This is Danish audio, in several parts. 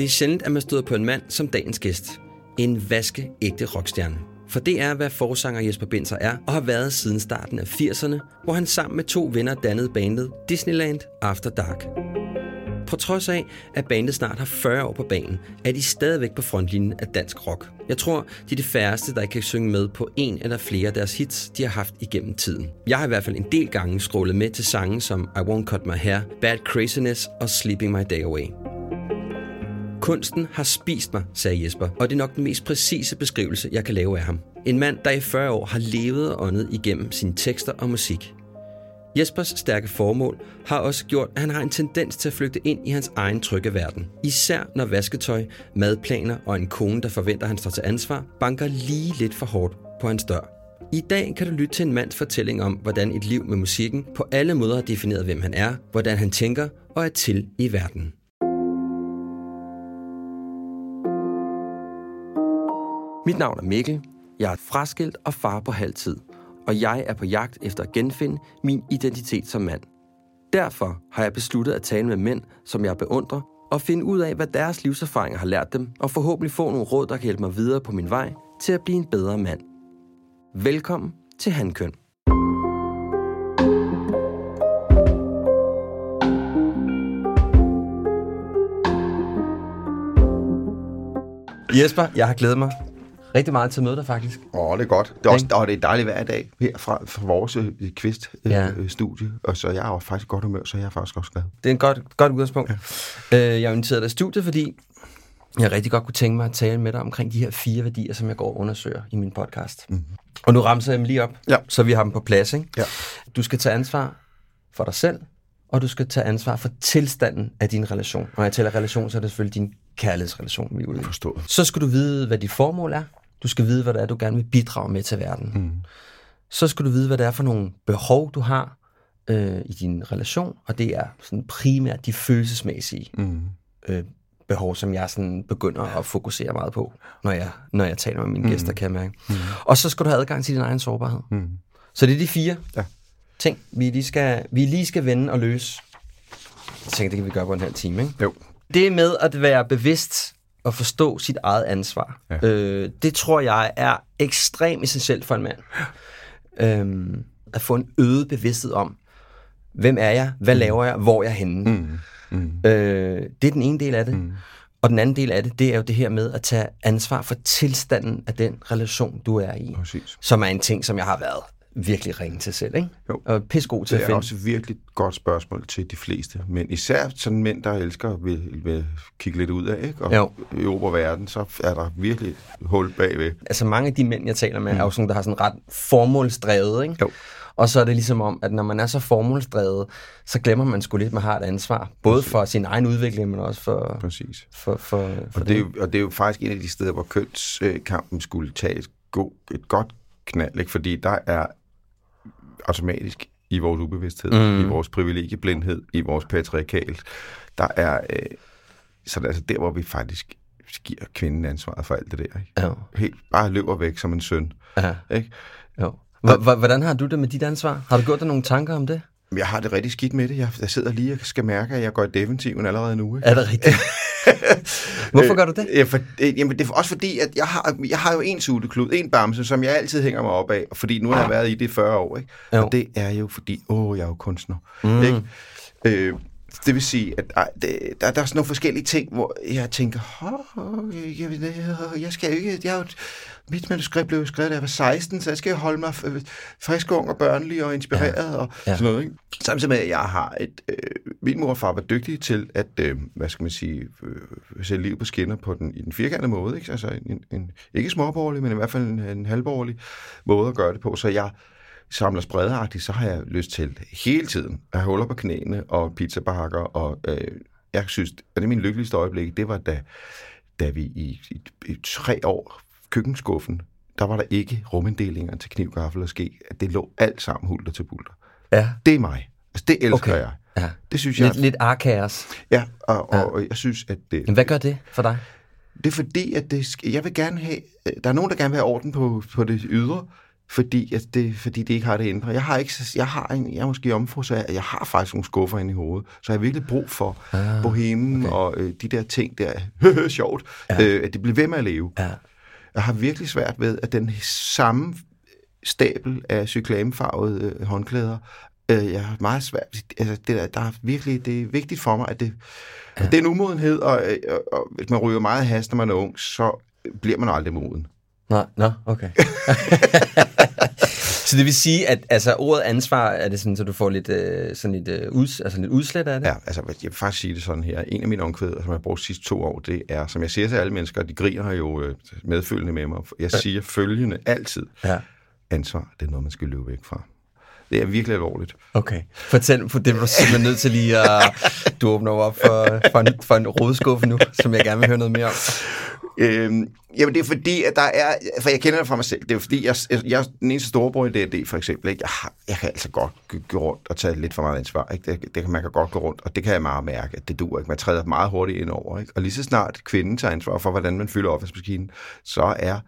Det er sjældent, at man støder på en mand som dagens gæst. En vaskeægte rockstjerne. For det er, hvad forsanger Jesper Binzer er, og har været siden starten af 80'erne, hvor han sammen med to venner dannede bandet Disneyland After Dark. På trods af, at bandet snart har 40 år på banen, er de stadigvæk på frontlinjen af dansk rock. Jeg tror, de er de færreste, der ikke kan synge med på en eller flere af deres hits, de har haft igennem tiden. Jeg har i hvert fald en del gange scrollet med til sange som I Won't Cut My Hair, Bad Craziness og Sleeping My Day Away. Kunsten har spist mig, sagde Jesper, og det er nok den mest præcise beskrivelse, jeg kan lave af ham. En mand, der i 40 år har levet og åndet igennem sine tekster og musik. Jespers stærke formål har også gjort, at han har en tendens til at flygte ind i hans egen trygge verden. Især når vasketøj, madplaner og en kone, der forventer, at han står til ansvar, banker lige lidt for hårdt på hans dør. I dag kan du lytte til en mands fortælling om, hvordan et liv med musikken på alle måder har defineret, hvem han er, hvordan han tænker og er til i verden. Mit navn er Mikkel. Jeg er fraskilt og far på halv tid, og jeg er på jagt efter at genfinde min identitet som mand. Derfor har jeg besluttet at tale med mænd, som jeg beundrer, og finde ud af, hvad deres livserfaringer har lært dem, og forhåbentlig få nogle råd, der kan hjælpe mig videre på min vej til at blive en bedre mand. Velkommen til Handkøn. Jesper, jeg har glædet mig rigtig meget til at møde dig faktisk. Åh, det er godt. Det er, også, og det er dejligt hver dag her fra, fra vores øh, Ja. quiz-studie. og så jeg er jo faktisk godt humør, så jeg er faktisk også glad. Det er en godt, godt udgangspunkt. Ja. Øh, jeg har inviteret dig i studiet, fordi jeg rigtig godt kunne tænke mig at tale med dig omkring de her fire værdier, som jeg går og undersøger i min podcast. Mm. Og nu ramser jeg dem lige op, Ja. så vi har dem på plads. Ikke? Ja. Du skal tage ansvar for dig selv, og du skal tage ansvar for tilstanden af din relation. Når jeg taler relation, så er det selvfølgelig din kærlighedsrelation, vi er ude i. Forstået. Så skal du vide, hvad dit formål er. Du skal vide, hvad det er, du gerne vil bidrage med til verden. Mm. Så skal du vide, hvad det er for nogle behov, du har øh, i din relation, og det er sådan primært de følelsesmæssige Mm. øh, behov, som jeg sådan begynder at fokusere meget på, når jeg, når jeg taler med mine mm. gæster, kan jeg mærke. Mm. Og så skal du have adgang til din egen sårbarhed. Mm. Så det er de fire Ja. ting, vi lige, skal, vi lige skal vende og løse. Jeg tænker, det kan vi gøre på en halv time, ikke? Jo. Det med at være bevidst og forstå sit eget ansvar, Ja. ja. øh, det tror jeg er ekstremt essentielt for en mand. Øhm, at få en øget bevidsthed om, hvem er jeg, hvad laver jeg, hvor er jeg henne. Mm. Mm. Øh, det er den ene del af det. Mm. Og den anden del af det, det er jo det her med at tage ansvar for tilstanden af den relation, du er i. Præcis. Som er en ting, som jeg har været virkelig ringe til selv, ikke? Jo. Og pissegod til Det at er finde. også et virkelig godt spørgsmål til de fleste. Men især sådan mænd, der elsker at vil, vil kigge lidt ud af, ikke? Og Jo. i verden, så er der virkelig et hul bagved. Altså mange af de mænd, jeg taler med, mm. er jo sådan, der har sådan ret formålsdrevet, ikke? Jo. Og så er det ligesom om, at når man er så formålsdrevet, så glemmer man sgu lidt, at man har et ansvar. Både for sin egen udvikling, men også for, Præcis. for, for, for Og det, er jo, og det er jo faktisk en af de steder, hvor kønskampen skulle tage et, god, et godt knald, ikke? fordi der er automatisk i vores ubevidsthed, mm. i vores privilegieblindhed, i vores patriarkal, der er, øh, så det er altså der, hvor vi faktisk giver kvinden ansvaret for alt det der. Ikke? Ja. Helt bare løber væk som en søn. Ja. Ikke? Jo. Hvordan har du det med dit ansvar? Har du gjort dig nogle tanker om det? Jeg har det rigtig skidt med det. Jeg, jeg sidder lige og skal mærke, at jeg går i defensiven allerede nu. Ikke? Er det rigtigt? Hvorfor gør du det? Ja, for, øh, jamen, det er også fordi, at jeg har, jeg har jo en suteklud, en bamse, som jeg altid hænger mig op af, fordi nu har jeg været i det i 40 år. Ikke? Jo. Og det er jo fordi, åh, jeg er jo kunstner. Mm. Ikke? Øh, Det vil sige, at ej, det, der, der er sådan nogle forskellige ting, hvor jeg tænker, jeg, jeg, jeg skal jo ikke, jeg mit manuskript blev skrevet, da jeg var 16, så jeg skal jo holde mig frisk, ung og børnelig og inspireret ja. og Ja. sådan noget. Ikke? Samtidig med, at jeg har et... Øh, min mor og far var dygtige til at, øh, hvad skal man sige, øh, sætte liv på skinner på den, i den firkantede måde. Ikke? Altså en, en, ikke småborgerlig, men i hvert fald en, en halvborgerlig måde at gøre det på. Så jeg samler spredeagtigt, så har jeg lyst til hele tiden at have huller på knæene og pizzabakker. Og øh, jeg synes, at det er min lykkeligste øjeblik, det var da, da vi i, i, i tre år køkkenskuffen, der var der ikke ruminddelinger til kniv, gaffel og ske. At det lå alt sammen hulter til bulter. Ja. Det er mig. Altså, det elsker Okay. jeg. ja. Det synes jeg. Lidt, lidt arkaos. Ja, og, og, og jeg synes, at det, Men hvad gør det for dig? det er fordi, at det, jeg vil gerne have, der er nogen, der gerne vil have orden på, på det ydre, fordi, at det, fordi de ikke har det indre. Jeg har ikke, jeg har en, jeg er måske omfru, så jeg, jeg har faktisk nogle skuffer inde i hovedet, så jeg har virkelig brug for ah, bohemen okay. og øh, de der ting der, sjovt, ja. øh, at det bliver ved med at leve. Ja. Jeg har virkelig svært ved, at den samme stabel af cyklamefarvede øh, håndklæder, øh, jeg har meget svært, altså det der, der er virkelig, det er vigtigt for mig, at det, ja. den umodenhed, og, øh, og, og hvis man ryger meget has, når man er ung, så bliver man aldrig moden. Nå, nå, okay. så det vil sige, at altså, ordet ansvar, er det sådan, så du får lidt, øh, sådan lidt, øh, uds, altså lidt udslæt af det? Ja, altså jeg vil faktisk sige det sådan her. En af mine omkvæder, som jeg har brugt de sidste to år, det er, som jeg siger til alle mennesker, de griner jo øh, medfølgende med mig. Jeg siger følgende altid. Ja. Ansvar, det er noget, man skal løbe væk fra. Det er virkelig alvorligt. Okay. Fortæl, for det du simpelthen nødt til lige at... Du åbner op for, for, en, for en rodskuffe nu, som jeg gerne vil høre noget mere om. Øhm, jamen det er fordi, at der er, for jeg kender det fra mig selv, det er fordi, jeg, jeg, jeg er den eneste storebror i D&D for eksempel, ikke? Jeg, har, jeg kan altså godt gå, rundt og tage lidt for meget ansvar, ikke? Det, det kan man kan godt gå rundt, og det kan jeg meget mærke, at det duer ikke. Man træder meget hurtigt ind over, ikke? Og lige så snart kvinden tager ansvar for, hvordan man fylder opvaskemaskinen, så er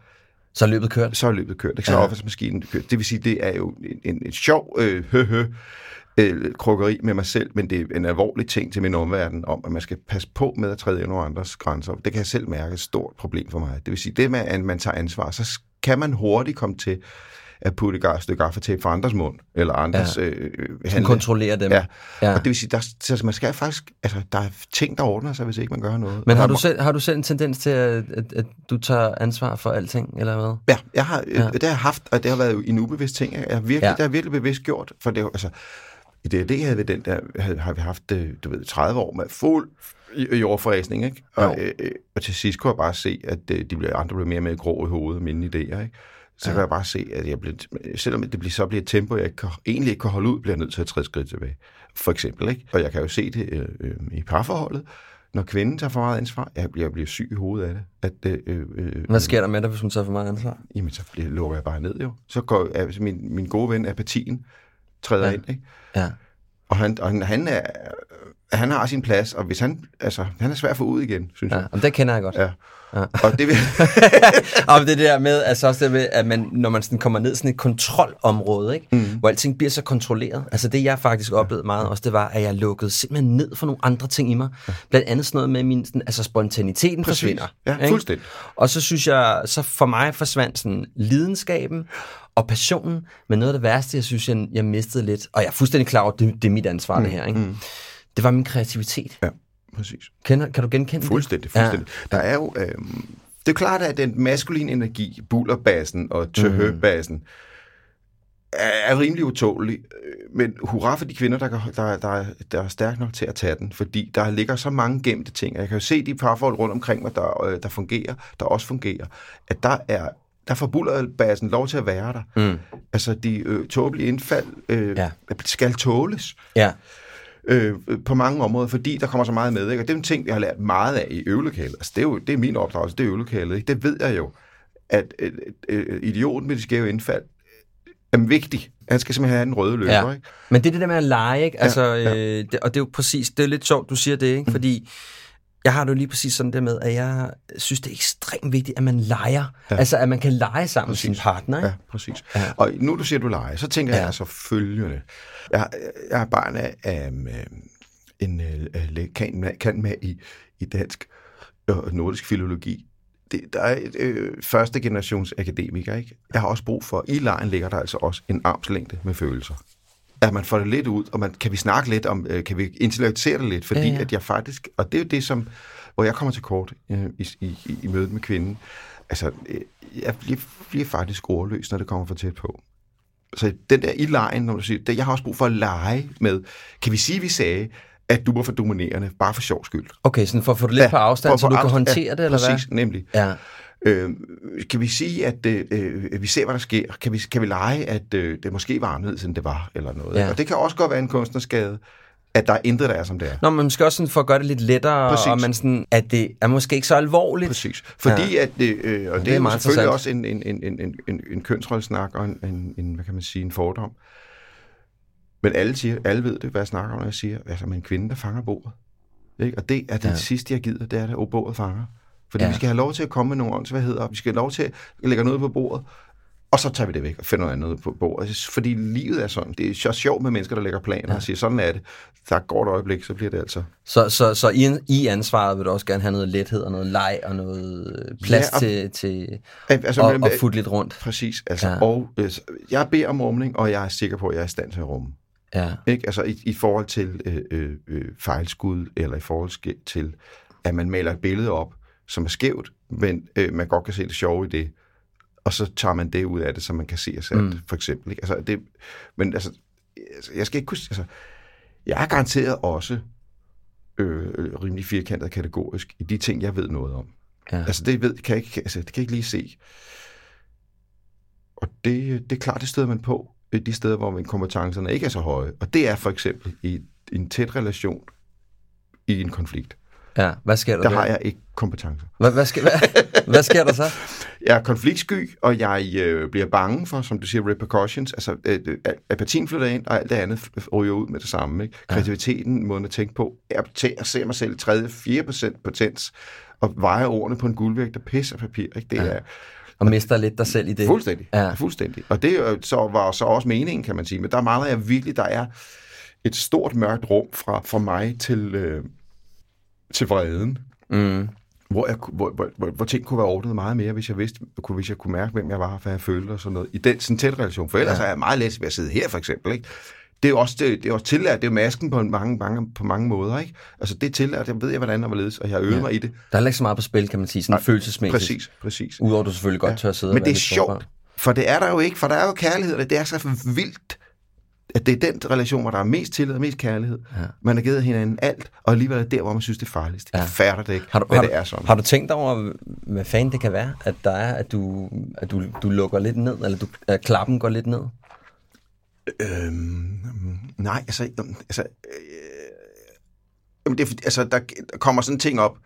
Så er løbet kørt. så er løbet kørt, ikke? så er Ja. opvaskemaskinen kørt. Det vil sige, det er jo en, en, en sjov øh, hø, hø, øh, krukkeri med mig selv, men det er en alvorlig ting til min omverden om, at man skal passe på med at træde ind over andres grænser. Det kan jeg selv mærke er et stort problem for mig. Det vil sige, det med, at man tager ansvar, så kan man hurtigt komme til at putte et stykke gaffatape for andres mund, eller andres Ja. øh, øh, handle. kontrollere dem. Ja. Ja. Og det vil sige, der, så man skal faktisk, altså, der er ting, der ordner sig, hvis ikke man gør noget. Men har du, selv, har du selv en tendens til, at, at, at du tager ansvar for alting, eller hvad? Ja, jeg har, Ja. ja. det har jeg haft, og det har været en ubevidst ting. Jeg har virkelig, Ja. det har virkelig bevidst gjort, for det, altså, i det, det havde vi den der, havde, har vi haft, øh, du ved, 30 år med fuld i- jordfræsning, ikke? Og, øh, øh, og til sidst kunne jeg bare se, at øh, de blev, andre blev mere og mere grå i hovedet og mine idéer, ikke? Så ja. kan jeg bare se, at jeg blev, selvom det bliver, så bliver et tempo, jeg kan, egentlig ikke kan holde ud, bliver jeg nødt til at træde skridt tilbage. For eksempel, ikke? Og jeg kan jo se det øh, øh, i parforholdet, når kvinden tager for meget ansvar, jeg bliver, jeg bliver syg i hovedet af det. At, øh, øh, Hvad sker der med dig, hvis hun tager for meget ansvar? Jamen, så bliver, lukker jeg bare ned jo. Så går altså, min, min gode ven apatien træder Ja. ja. ind, ikke? Ja. Og han, og han, han, er, han har sin plads, og hvis han, altså, han er svær at få ud igen, synes ja. jeg. Og det kender jeg godt. Ja. ja. Og det vil, og det der med, altså også det med, at man, når man sådan kommer ned i sådan et kontrolområde, ikke? Mm. hvor alting bliver så kontrolleret. Altså det, jeg faktisk oplevede meget også, det var, at jeg lukkede simpelthen ned for nogle andre ting i mig. Blandt andet sådan noget med min, sådan, altså spontaniteten Præcis. forsvinder. Ja, ikke? fuldstændig. Og så synes jeg, så for mig forsvandt sådan lidenskaben og passionen, men noget af det værste, jeg synes, jeg, jeg mistede lidt, og jeg er fuldstændig klar over, det, det er mit ansvar, mm. det her, ikke? Mm. det var min kreativitet. ja, præcis. Kender, kan du genkende Fuldstændig, det? fuldstændig. Ja. Der er jo... Øh, det er klart, at den maskuline energi, bullerbassen og tøhøbassen, er, er rimelig utålig. Øh, Men hurra for de kvinder, der, kan- der, der, der er stærke nok til at tage den, fordi der ligger så mange gemte ting. Jeg kan jo se de parforhold rundt omkring mig, der, øh, der fungerer, der også fungerer, at der er der får bullerbassen lov til at være der. Mm. Altså, de øh, tåbelige indfald øh, Ja. skal tåles Ja. øh, på mange områder, fordi der kommer så meget med. Ikke? Og det er en ting, jeg har lært meget af i øvelokalet. Altså, det er jo det er min opdragelse, det er øvelokalet. Ikke? Det ved jeg jo, at øh, øh, idioten med de skæve indfald er vigtig. Han skal simpelthen have en røde løber. Ja. Ikke? Men det er det der med at lege, ikke? Altså, Ja, ja. Øh, det, og det er jo præcis, det er lidt sjovt, du siger det, ikke? Mm. Fordi jeg har det jo lige præcis sådan der med, at jeg synes, det er ekstremt vigtigt, at man leger. Ja. Altså, at man kan lege sammen med sin Præcis. partner, ikke? Ja, præcis. Ja. Og nu du siger, du leger, så tænker Ja. jeg altså følgende. Jeg, jeg er barn af, af øh, en øh, kan, med, kan med i, i dansk og nordisk filologi. Det, der er et øh, første generations akademiker, ikke? Jeg har også brug for, i lejen ligger der altså også en armslængde med følelser. At man får det lidt ud, og man, kan vi snakke lidt om, øh, kan vi intellektualisere det lidt, fordi Ja, ja, ja. ja. at jeg faktisk, og det er jo det, som, hvor jeg kommer til kort øh, i, i, i, mødet med kvinden, altså, øh, jeg bliver, bliver faktisk ordløs, når det kommer for tæt på. Så den der i lejen, når du siger, det, jeg har også brug for at lege med, kan vi sige, vi sagde, at du var for dominerende, bare for sjov skyld. Okay, sådan for at få det lidt ja, på afstand, for- så for du kan afstand. håndtere det, eller præcis, hvad? nemlig. Ja. Øh, kan vi sige, at øh, øh, vi ser, hvad der sker? Kan vi, kan vi lege, at øh, det måske var anderledes, end det var, eller noget? Ja. Ja. Og det kan også godt være en kunstnerskade, at der er intet, der er, som det er. Nå, men man skal også sådan for at gøre det lidt lettere, Præcis. og man sådan, at det er måske ikke så alvorligt. Præcis. Fordi Ja. at det, øh, og det det, er er, meget selvfølgelig også en, en, en, en, en, en, en kønsrollesnak og en, en, en, hvad kan man sige, en fordom. Men alle, siger, alle ved det, hvad jeg snakker om, når jeg siger, altså med en kvinde, der fanger bordet. Ikke? Og det er det Ja. ja. sidste, jeg gider, det er at bordet fanger. Fordi Ja. vi skal have lov til at komme med nogle åndsværheder, og vi skal have lov til at lægge noget på bordet, og så tager vi det væk og finder noget andet på bordet. Fordi livet er sådan. Det er så sjovt med mennesker, der lægger planer ja. og siger, sådan er det. Der går et øjeblik, så bliver det altså Så, så, så i, i ansvaret vil du også gerne have noget lethed og noget leg og noget øh, plads Ja, og- til, til Altså, at, men- at futte lidt rundt. Præcis. Altså, Ja. Og øh, jeg beder om rumning, og jeg er sikker på, at jeg er i stand til at rumme. Ja. Ikke? Altså i, i forhold til øh, øh, øh, fejlskud, eller i forhold til, at man maler et billede op, som er skævt, men øh, man godt kan se det sjove i det, og så tager man det ud af det, så man kan se sig Mm. mm. for eksempel. Ikke? Altså, det, men altså, altså, jeg skal ikke kunne... Altså, jeg er garanteret også øh, øh, rimelig firkantet kategorisk i de ting, jeg ved noget om. Ja. Altså, det, ved, kan jeg ikke, altså, det kan jeg ikke lige se. Og det, det er klart, det støder man på øh, de steder, hvor mine kompetencerne ikke er så høje. Og det er for eksempel i, i en tæt relation i en konflikt. Ja. Hvad sker der Der der? har jeg ikke kompetencer. Hvad, hvad, sker, hvad, hvad sker der så? Jeg er konfliktsky, og jeg øh, bliver bange for, som du siger, repercussions. Altså, øh, øh, apatien flytter ind, og alt det andet ryger ud med det samme. Ikke? Kreativiteten, måden at tænke på, er til at se mig selv i 3-4 procent potens, og veje ordene på en guldvægt og pisse af papir. Ikke? Det Ja. er Og mister lidt dig selv i det. fuldstændig. Ja. Ja. Fuldstændig. Og det så var så også meningen, kan man sige. Men der mangler jeg virkelig, der er et stort mørkt rum fra, fra mig til, øh, til vreden. Mm. hvor, jeg, hvor, hvor, hvor, hvor ting kunne være ordnet meget mere, hvis jeg vidste, kunne, hvis jeg kunne mærke, hvem jeg var, hvad jeg følte og sådan noget. I den sådan tæt relation. For ellers Ja. ja. er jeg meget let ved at sidde her, for eksempel. Ikke? Det er også, det, det er også tillært, det er masken på mange, mange, på mange måder. Ikke? Altså det er tillært, jeg ved jeg, hvordan der var ledes, og jeg øvet Ja. ja. mig i det. Der er ikke så meget på spil, kan man sige, sådan Nej, følelsesmæssigt. Præcis, præcis. Udover at du selvfølgelig godt tør sidde og Men være det er sjovt, for det er der jo ikke, for der er jo kærlighed, og det er så vildt, at det er den relation, hvor der er mest tillid og mest kærlighed. Ja. Man har givet hinanden alt, og alligevel er der, hvor man synes, det er farligst. Ja. Jeg fatter det ikke, Har du, hvad har, det er sådan. har du tænkt over, hvad fanden det kan være, at der er, at du, at du, du lukker lidt ned, eller du, at klappen går lidt ned? Øhm, nej, altså... altså øh, det er, altså, der, der kommer sådan ting op,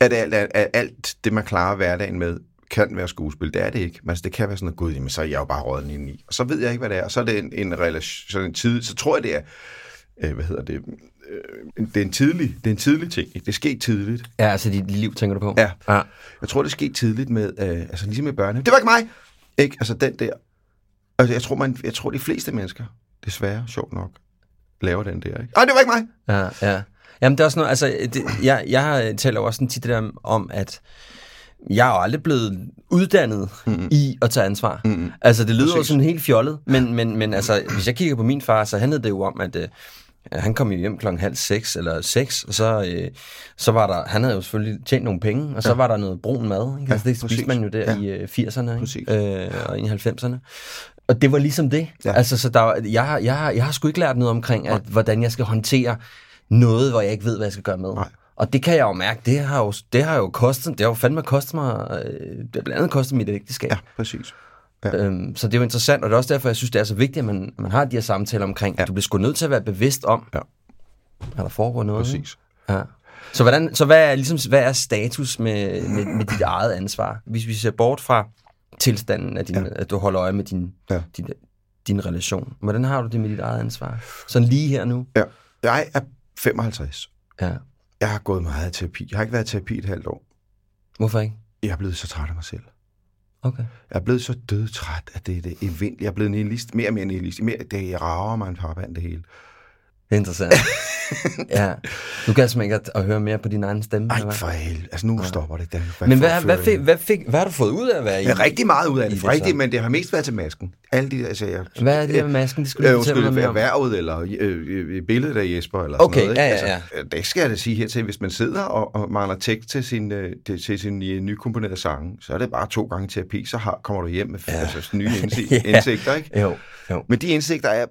at alt, at alt det, man klarer hverdagen med, kan være skuespil. Det er det ikke. Men altså, det kan være sådan noget, gud, jamen, så er jeg jo bare råden ind i. Og så ved jeg ikke, hvad det er. Og så er det en, en relation, sådan en tid, så tror jeg, det er, øh, hvad hedder det, øh, det er en tidlig, det er en tidlig ting. Ikke? Det er sket tidligt. Ja, altså dit liv, tænker du på? Ja. ja. Jeg tror, det skete tidligt med, øh, altså ligesom med børne. Det var ikke mig! Ikke? Altså den der. Altså, jeg tror, man, jeg tror, de fleste mennesker, desværre, sjovt nok, laver den der. Ikke? Ej, det var ikke mig! Ja, ja. Jamen, det er også noget, altså, det, jeg, jeg taler jo også sådan tit det der om, at jeg er jo aldrig blevet uddannet mm. i at tage ansvar. Mm. Altså, det lyder jo Præcis. sådan helt fjollet, men, men, men altså, hvis jeg kigger på min far, så handlede det jo om, at øh, han kom jo hjem klokken halv seks eller seks, og så, øh, så var der, han havde jo selvfølgelig tjent nogle penge, og så ja. var der noget brun mad. Ikke? Altså, Ja, det spiste præcis. man jo der Ja. i øh, 80'erne Præcis. ikke? Øh, og i 90'erne. Og det var ligesom det. Ja. Altså, så der, jeg, jeg, har, jeg har sgu ikke lært noget omkring, at, hvordan jeg skal håndtere noget, hvor jeg ikke ved, hvad jeg skal gøre med. Nej. Og det kan jeg jo mærke, det har jo, det har jo kostet, det har jo fandme kostet mig, øh, det har blandt andet kostet mit ægteskab. Ja, præcis. Ja. Øhm, så det er jo interessant, og det er også derfor, jeg synes, det er så vigtigt, at man, man har de her samtaler omkring, ja. at du bliver sgu nødt til at være bevidst om, Ja. at der foregår noget. Præcis. Ja. Så, hvordan, så hvad, er, ligesom, hvad er status med, med, med dit eget ansvar? Hvis vi ser bort fra tilstanden, af din. Ja. at du holder øje med din, Ja. din, din relation. Hvordan har du det med dit eget ansvar? Sådan lige her nu? Ja. Jeg er 55. Ja. Jeg har gået meget i terapi. Jeg har ikke været i terapi et halvt år. Hvorfor ikke? Jeg er blevet så træt af mig selv. Okay. Jeg er blevet så dødtræt af det, det event. Jeg er blevet nihilist, mere og mere nihilist. Mere, det rager mig en paraband, det hele. Er interessant. ja. Du kan simpelthen ikke at, at høre mere på din egen stemme. Ej, eller hvad? for helvede. Altså, nu stopper det. Der. Men hvad, hvad, fik, hvad, fik, hvad har du fået ud af at være i? Er rigtig meget ud af det. det rigtigt, så? men det har mest været til masken. alle de der... Altså, jeg, Hvad er det med masken? Det skulle Øh, fortælle mig om. eller øh, øh, billedet af Jesper, eller Okay, sådan noget. ja, ikke? ja, Altså, øh, det skal jeg da sige her til, hvis man sidder og, og mangler tekst til sin, øh, til, til sin øh, nykomponerede sange, så er det bare to gange terapi, så har, kommer du hjem med ja. altså, nye indsigt, Ja. indsigter, ikke? Jo, jo. Men de indsigter er,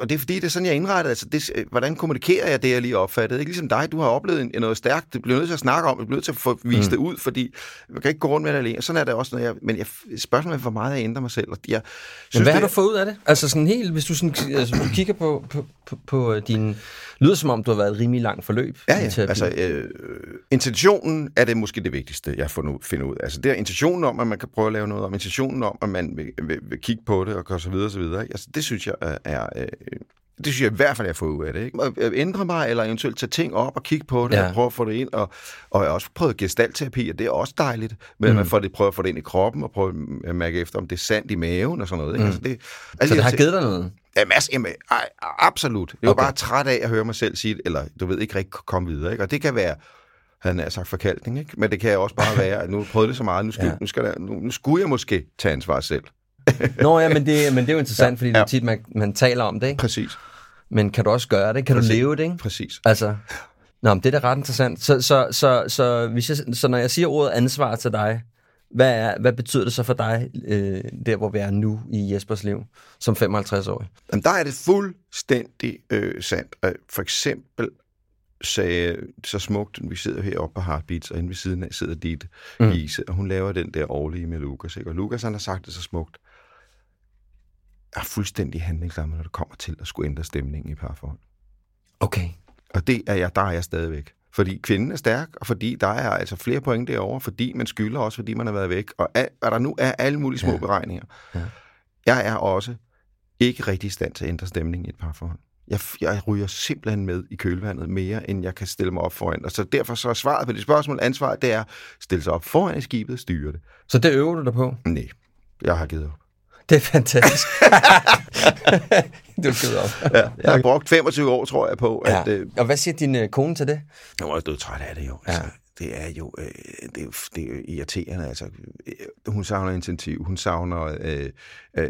og det er fordi, det er sådan, jeg er indrettet, altså det, øh, hvordan kommunikerer jeg det, jeg lige opfattede? Ikke ligesom dig, du har oplevet noget stærkt, du bliver nødt til at snakke om, du bliver nødt til at få vist mm. det ud, fordi man kan ikke gå rundt med det alene. Sådan er det også, når jeg, men jeg, spørgsmålet er, hvor meget jeg ændrer mig selv. Og jeg Men synes, hvad har det, du fået ud af det? Altså sådan helt, hvis du, sådan, altså, du kigger på, på, på, på øh, din... Lyder som om, du har været et rimelig langt forløb. Ja, ja. Altså, øh, intentionen er det måske det vigtigste, jeg får nu, finder ud af. Altså, det er intentionen om, at man kan prøve at lave noget om, intentionen om, at man vil, vil, vil kigge på det, og så videre, og så videre. Altså, det synes jeg er... er øh, det synes jeg i hvert fald, jeg får ud af det. Ikke? At at ændre mig, eller eventuelt tage ting op og kigge på det, Ja. og prøve at få det ind. Og, og jeg har også prøvet gestaltterapi, og det er også dejligt. Men mm. man får det, prøver at få det ind i kroppen, og prøve at mærke efter, om det er sandt i maven og sådan noget. Ikke? Mm. Altså, det, så alle de det har givet dig noget? Ja, mas, jamen, ej, absolut. Jeg var Okay. bare træt af at høre mig selv sige det, eller du ved, ikke rigtig komme videre. Ikke? Og det kan være, han har sagt forkalkning, ikke? men det kan også bare være, at nu prøvet det så meget, nu, skal, Ja. ja. nu, skal der, nu, nu skulle jeg måske tage ansvar selv. Nå ja, men det, men det er jo interessant, Ja, fordi det er tit, man, man taler om det, ikke? Præcis, Men kan du også gøre det? Kan Præcis. du leve det, ikke? præcis. Altså, nå, men det er da ret interessant. Så, så, så, så, hvis jeg, så når jeg siger ordet ansvar til dig, hvad, er, hvad betyder det så for dig, øh, der hvor vi er nu i Jespers liv, som 55-årig? Jamen, der er det fuldstændig øh, sandt. For eksempel sagde så smukt, vi sidder heroppe på Heartbeats, og inde ved siden af sidder Ditte Mm. mm. Ise, og hun laver den der årlige med Lukas. Ikke? Og Lukas, han har sagt det så smukt. Er fuldstændig handlingslammet, når det kommer til at skulle ændre stemningen i parforhold. Okay. Og det er jeg, der er jeg stadigvæk. Fordi kvinden er stærk, og fordi der er altså flere point derovre, fordi man skylder også, fordi man har været væk. Og, al, og der nu er alle mulige små ja. beregninger. Ja. Jeg er også ikke rigtig i stand til at ændre stemningen i et parforhold. Jeg, jeg ryger simpelthen med i kølvandet mere, end jeg kan stille mig op foran. Og så derfor så er svaret på det spørgsmål, ansvaret, det er stille sig op foran i skibet, styre det. Så det øver du dig på? Nej, jeg har givet op. Det er fantastisk. du er op. Ja, jeg har brugt 25 år, tror jeg, på, at... Ja. Øh, Og hvad siger din øh, kone til det? Jeg var også død træt af det jo. Ja. Altså, det er jo øh, det er, det er irriterende. Altså, øh, hun savner initiativ. Hun savner øh, øh,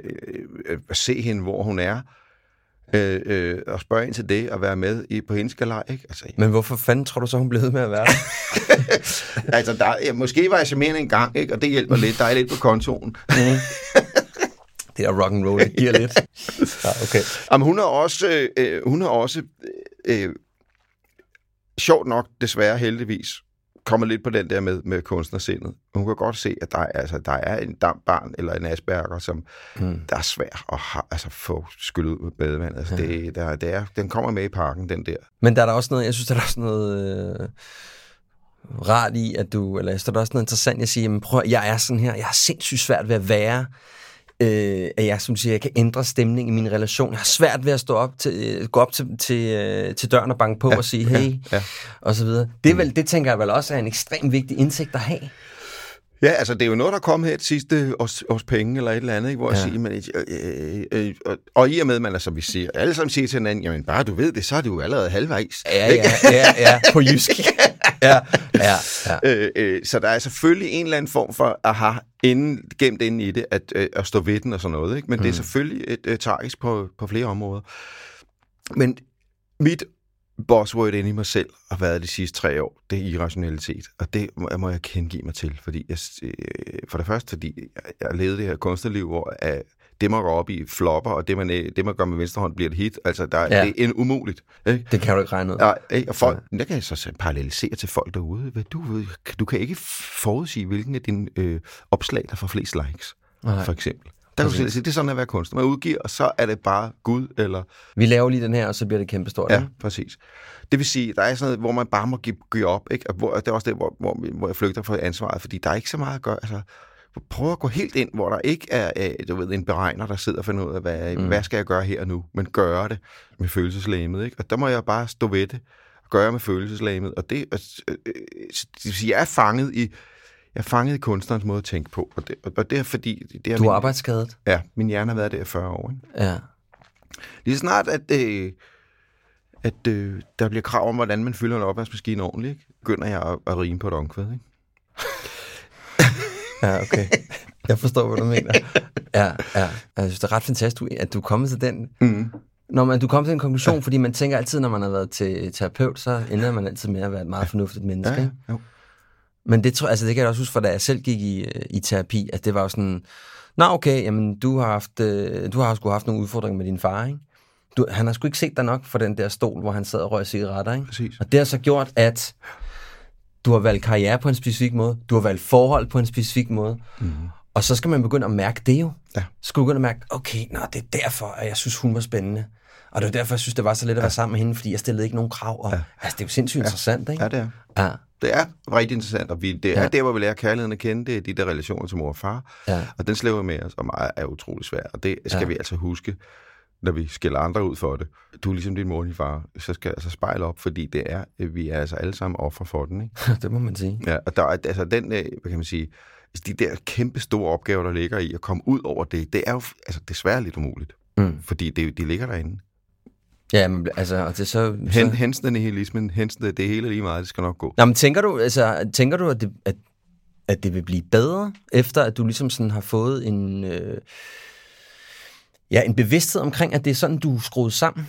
øh, at se hende, hvor hun er. Øh, øh, og spørge ind til det og være med i, på hendes galej. Ikke? Altså, Men hvorfor fanden tror du så, hun blev med at være der? altså der, ja, måske var jeg charmerende en gang, ikke? og det hjælper lidt. Der er lidt på kontoen. det er rock and roll, det giver lidt. Ja, okay. Jamen, hun har også, øh, øh, hun har også øh, øh, sjovt nok, desværre heldigvis, kommet lidt på den der med, med kunstnersindet. Hun kan godt se, at der, er- altså, der er en dampbarn eller en asperger, som Mm. der er svær at ha, altså, få skyllet ud med badevandet. Altså, det, der, det er, den kommer med i parken, den der. Men der er der også noget, jeg synes, der er også noget øh, rart i, at du, eller jeg synes, der er også noget interessant, jeg siger, men prøv, jeg er sådan her, jeg har sindssygt svært ved at være, øh, at jeg, som du siger, jeg kan ændre stemning i min relation. Jeg har svært ved at stå op til, øh, gå op til, til, øh, til døren og banke på ja, og sige, hey, ja. og så videre. Det, er vel, det tænker jeg vel også er en ekstremt vigtig indsigt at have. Ja, altså det er jo noget, der kom her til sidste års, års penge eller et eller andet, ikke? hvor ja. jeg Ja. siger, men, øh, øh, øh, og, og i og med, man altså, vi siger, alle sammen siger til hinanden, jamen bare du ved det, så er det jo allerede halvvejs. Ja, ja, ja, ja, på jysk. Ja, ja, ja. Øh, øh, så der er selvfølgelig en eller anden form for aha, inden, gemt inde i det, at, øh, at stå ved den og sådan noget. Ikke? Men mm. det er selvfølgelig et øh, tragisk på, på flere områder. Men mit buzzword inde i mig selv har været de sidste tre år, det er irrationalitet. Og det må, må jeg kendegive mig til. Fordi jeg, øh, for det første, fordi jeg, jeg levede det her kunstnerliv, hvor øh, det, man går op i, flopper, og det, man, øh, det, man gør med venstre hånd, bliver et hit. Altså, der, Ja. ja. det er en umuligt. Ikke? Det kan du ikke regne ud. Ja, ikke? og folk, der kan jeg så parallelisere til folk derude. Hvad Du, ved, du kan ikke forudsige, hvilken af dine øh, opslag, der får flest likes, Nej. for eksempel. Der kan du sige, det er sådan at være kunstner. Man udgiver, og så er det bare Gud, eller... Vi laver lige den her, og så bliver det kæmpestort. Ja, ikke? præcis. Det vil sige, der er sådan noget, hvor man bare må give, give op, ikke? Og hvor, det er også det, hvor, hvor, hvor jeg flygter fra ansvaret, fordi der er ikke så meget at gøre. Altså, prøv at gå helt ind, hvor der ikke er øh, du ved, en beregner, der sidder og finder ud af, hvad, mm. hvad skal jeg gøre her og nu, men gøre det med følelseslæmet. Ikke? Og der må jeg bare stå ved det, og gøre med følelseslæmet. Og det, altså, øh, det vil sige, jeg er fanget i, jeg er fanget i kunstnerens måde at tænke på. Og det, og det er fordi... Det er Du er min, arbejdsskadet. Ja, min hjerne har været der i 40 år. Ikke? Ja. Lige snart, at, øh, at øh, der bliver krav om, hvordan man fylder en opvaskemaskine ordentligt, ikke? begynder jeg at, at rime på et omkvæd. Ikke? Ja, okay. Jeg forstår, hvad du mener. Ja, ja. Jeg synes, det er ret fantastisk, at du er kommet til den. Mm. Når man, du kommer til en konklusion, fordi man tænker altid, når man har været til terapeut, så ender man altid med at være et meget fornuftigt menneske. Ja, ikke? jo. Men det, tror, altså, det kan jeg også huske, for da jeg selv gik i, i terapi, at det var jo sådan, nå okay, jamen, du har, haft, øh, du har sgu haft nogle udfordringer med din far, ikke? Du, han har sgu ikke set dig nok for den der stol, hvor han sad og røg cigaretter, ikke? Præcis. Og det har så gjort, at du har valgt karriere på en specifik måde, du har valgt forhold på en specifik måde, mm. og så skal man begynde at mærke det jo. Ja. Så skal du begynde at mærke, okay, nå, det er derfor, at jeg synes, hun var spændende. Og det var derfor, jeg synes, det var så let at være sammen med hende, fordi jeg stillede ikke nogen krav. Og, ja. Altså, det er jo sindssygt ja. interessant, ikke? Ja, det er. Ja. Det er rigtig interessant, og vi, det er Ja. ja. der, hvor vi lærer kærligheden at kende, det er de der relationer til mor og far, Ja. og den slæver med os, og meget er utrolig svær, og det skal Ja. ja. vi altså huske, når vi skælder andre ud for det. Du er ligesom din mor og din far, så skal altså spejle op, fordi det er, vi er altså alle sammen offer for den, ikke? det må man sige. Ja, og der er altså den, øh, hvad kan man sige, altså de der kæmpe store opgaver, der ligger i at komme ud over det, det er jo altså, desværre lidt umuligt, Mm. fordi det, de ligger derinde. Ja, men altså, og det så... Hen, så... hensen af nihilismen, hensen af det hele lige meget, det skal nok gå. Nå, men tænker du, altså, tænker du at, det, at, at det vil blive bedre, efter at du ligesom sådan har fået en... Øh, ja, en bevidsthed omkring, at det er sådan, du er skruet sammen?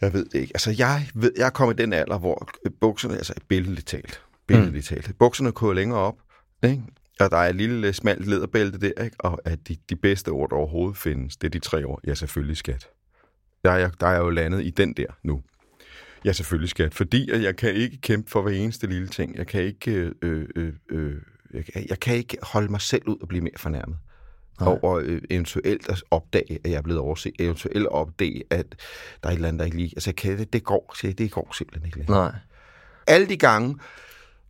Jeg ved det ikke. Altså, jeg, ved, jeg er kommet i den alder, hvor bukserne, altså billedligt talt, billedligt Mm. talt, bukserne kører længere op, ikke? og der er et lille øh, smalt læderbælte der, ikke? og at de, de bedste ord, der overhovedet findes, det er de tre ord. Ja, selvfølgelig skat. Der er, jeg, der er jeg jo landet i den der nu. Ja, selvfølgelig skat. Fordi at jeg kan ikke kæmpe for hver eneste lille ting. Jeg kan ikke, øh, øh, øh, jeg, kan- jeg kan ikke holde mig selv ud og blive mere fornærmet. Nej. over øh, eventuelt at opdage, at jeg er blevet overset. Eventuelt at opdage, at der er et eller andet, der ikke lige... Altså, kan det, det, går, det, det går simpelthen ikke længere. Nej. Alle de gange,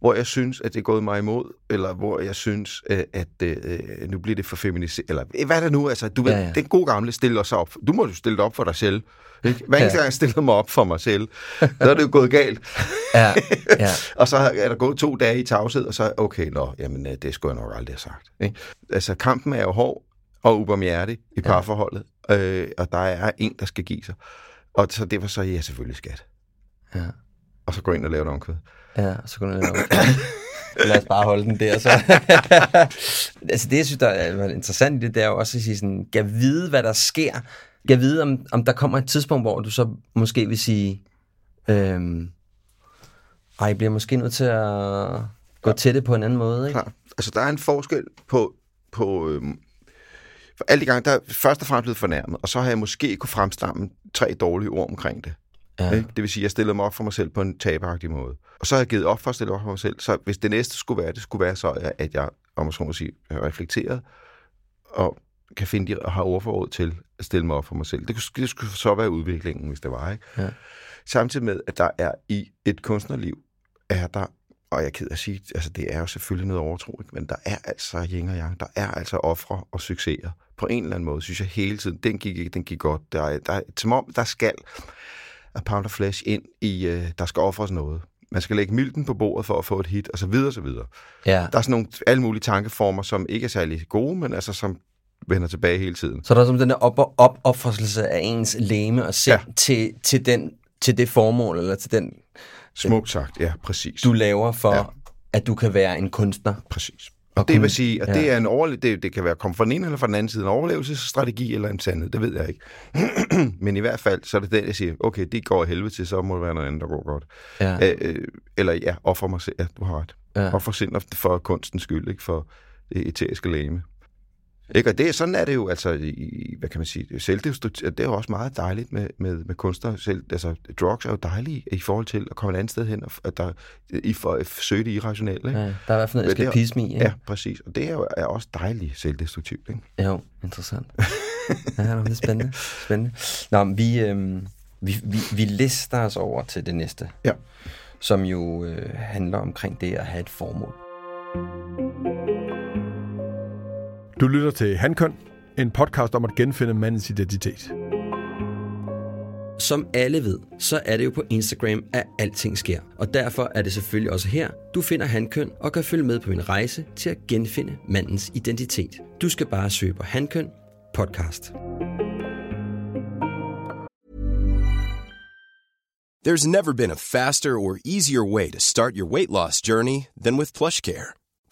hvor jeg synes, at det er gået mig imod, eller hvor jeg synes, øh, at øh, nu bliver det for feminiseret, eller øh, hvad er det nu? Altså, du ved, Ja, ja, ja. ja. den gode gamle, stille os op. Du må jo stille dig op for dig selv. Ikke? Hver eneste Ja. gang jeg stiller mig op for mig selv, så er det jo gået galt. Ja, ja. Og så er der gået to dage i tavshed, og så, okay, nå, jamen, øh, det skulle jeg nok aldrig have sagt. Ikke? Altså, kampen er jo hård og ubarmhjertig i parforholdet, øh, og der er en, der skal give sig. Og så det var så, ja, selvfølgelig skat. Ja. Og så gå ind og lave et omkvæd. Ja, så kunne det okay. Lad os bare holde den der. Så. altså det, jeg synes, der er interessant i det, det er jo også at sige sådan, kan vide, hvad der sker. Kan vide, om, om der kommer et tidspunkt, hvor du så måske vil sige, øhm, ej, jeg bliver måske nødt til at gå til det på en anden måde, ikke? Klar. Altså, der er en forskel på, på øhm, for alle de gange, der er først og fremmest blevet fornærmet, og så har jeg måske kunne fremstamme tre dårlige ord omkring det. Ja. Ikke? Det vil sige, at jeg stillede mig op for mig selv på en taberagtig måde. Og så har jeg givet op for at stille op for mig selv. Så hvis det næste skulle være, det skulle være så, at jeg, om man så må sige, reflekteret, og kan finde de, og har ordforråd til at stille mig op for mig selv. Det, det skulle så være udviklingen, hvis det var. Ikke? Ja. Samtidig med, at der er i et kunstnerliv, er der, og jeg er ked at sige, altså det er jo selvfølgelig noget overtro, ikke? men der er altså yin og yang, der er altså ofre og succeser. På en eller anden måde, synes jeg hele tiden, den gik ikke, den gik godt. Der er, der er, som om, der skal a pound of flesh ind i, øh, der skal offres noget. Man skal lægge milten på bordet for at få et hit, og så videre, og så videre. ja. Der er sådan nogle alle mulige tankeformer, som ikke er særlig gode, men altså som vender tilbage hele tiden. Så der er som den der op- op- opofrelse af ens læme og sind ja. Til, til, den, til det formål, eller til den, Smukt sagt, ja, præcis. du laver for. Ja. at du kan være en kunstner. Præcis. Og det vil sige, at ja. det er en overle- det, det kan være komme fra den ene eller fra den anden side, en overlevelsesstrategi eller en sandhed, det ved jeg ikke. Men i hvert fald, så er det den, jeg siger, okay, det går af helvede til, så må det være noget andet, der går godt. Ja. Øh, øh, eller ja, offer mig selv, ja, du har ret. Ja. Ja. Offer sind for kunstens skyld, ikke for det eteriske læme. Ikke? Og det, sådan er det jo, altså, i, hvad kan man sige, selvdestruktivt, det er jo også meget dejligt med, med, med kunstner selv. Altså, drugs er jo dejlige i forhold til at komme et andet sted hen, og at der, i for at søge det irrationelle. Ikke? Ja, der er i hvert fald noget er- eskapisme i. Ikke? Ja, præcis. Og det er jo er også dejligt selvdestruktivt. Ikke? Jo, interessant. ja, det er spændende. spændende. Nå, men vi, øhm, vi, vi, vi lister os over til det næste, Ja. som jo øh, handler omkring det at have et formål. Du lytter til Hankøn, en podcast om at genfinde mandens identitet. Som alle ved, så er det jo på Instagram, at alting sker. Og derfor er det selvfølgelig også her, du finder Hankøn og kan følge med på min rejse til at genfinde mandens identitet. Du skal bare søge på Hankøn podcast. There's never been a faster or easier way to start your weight loss journey than with PlushCare.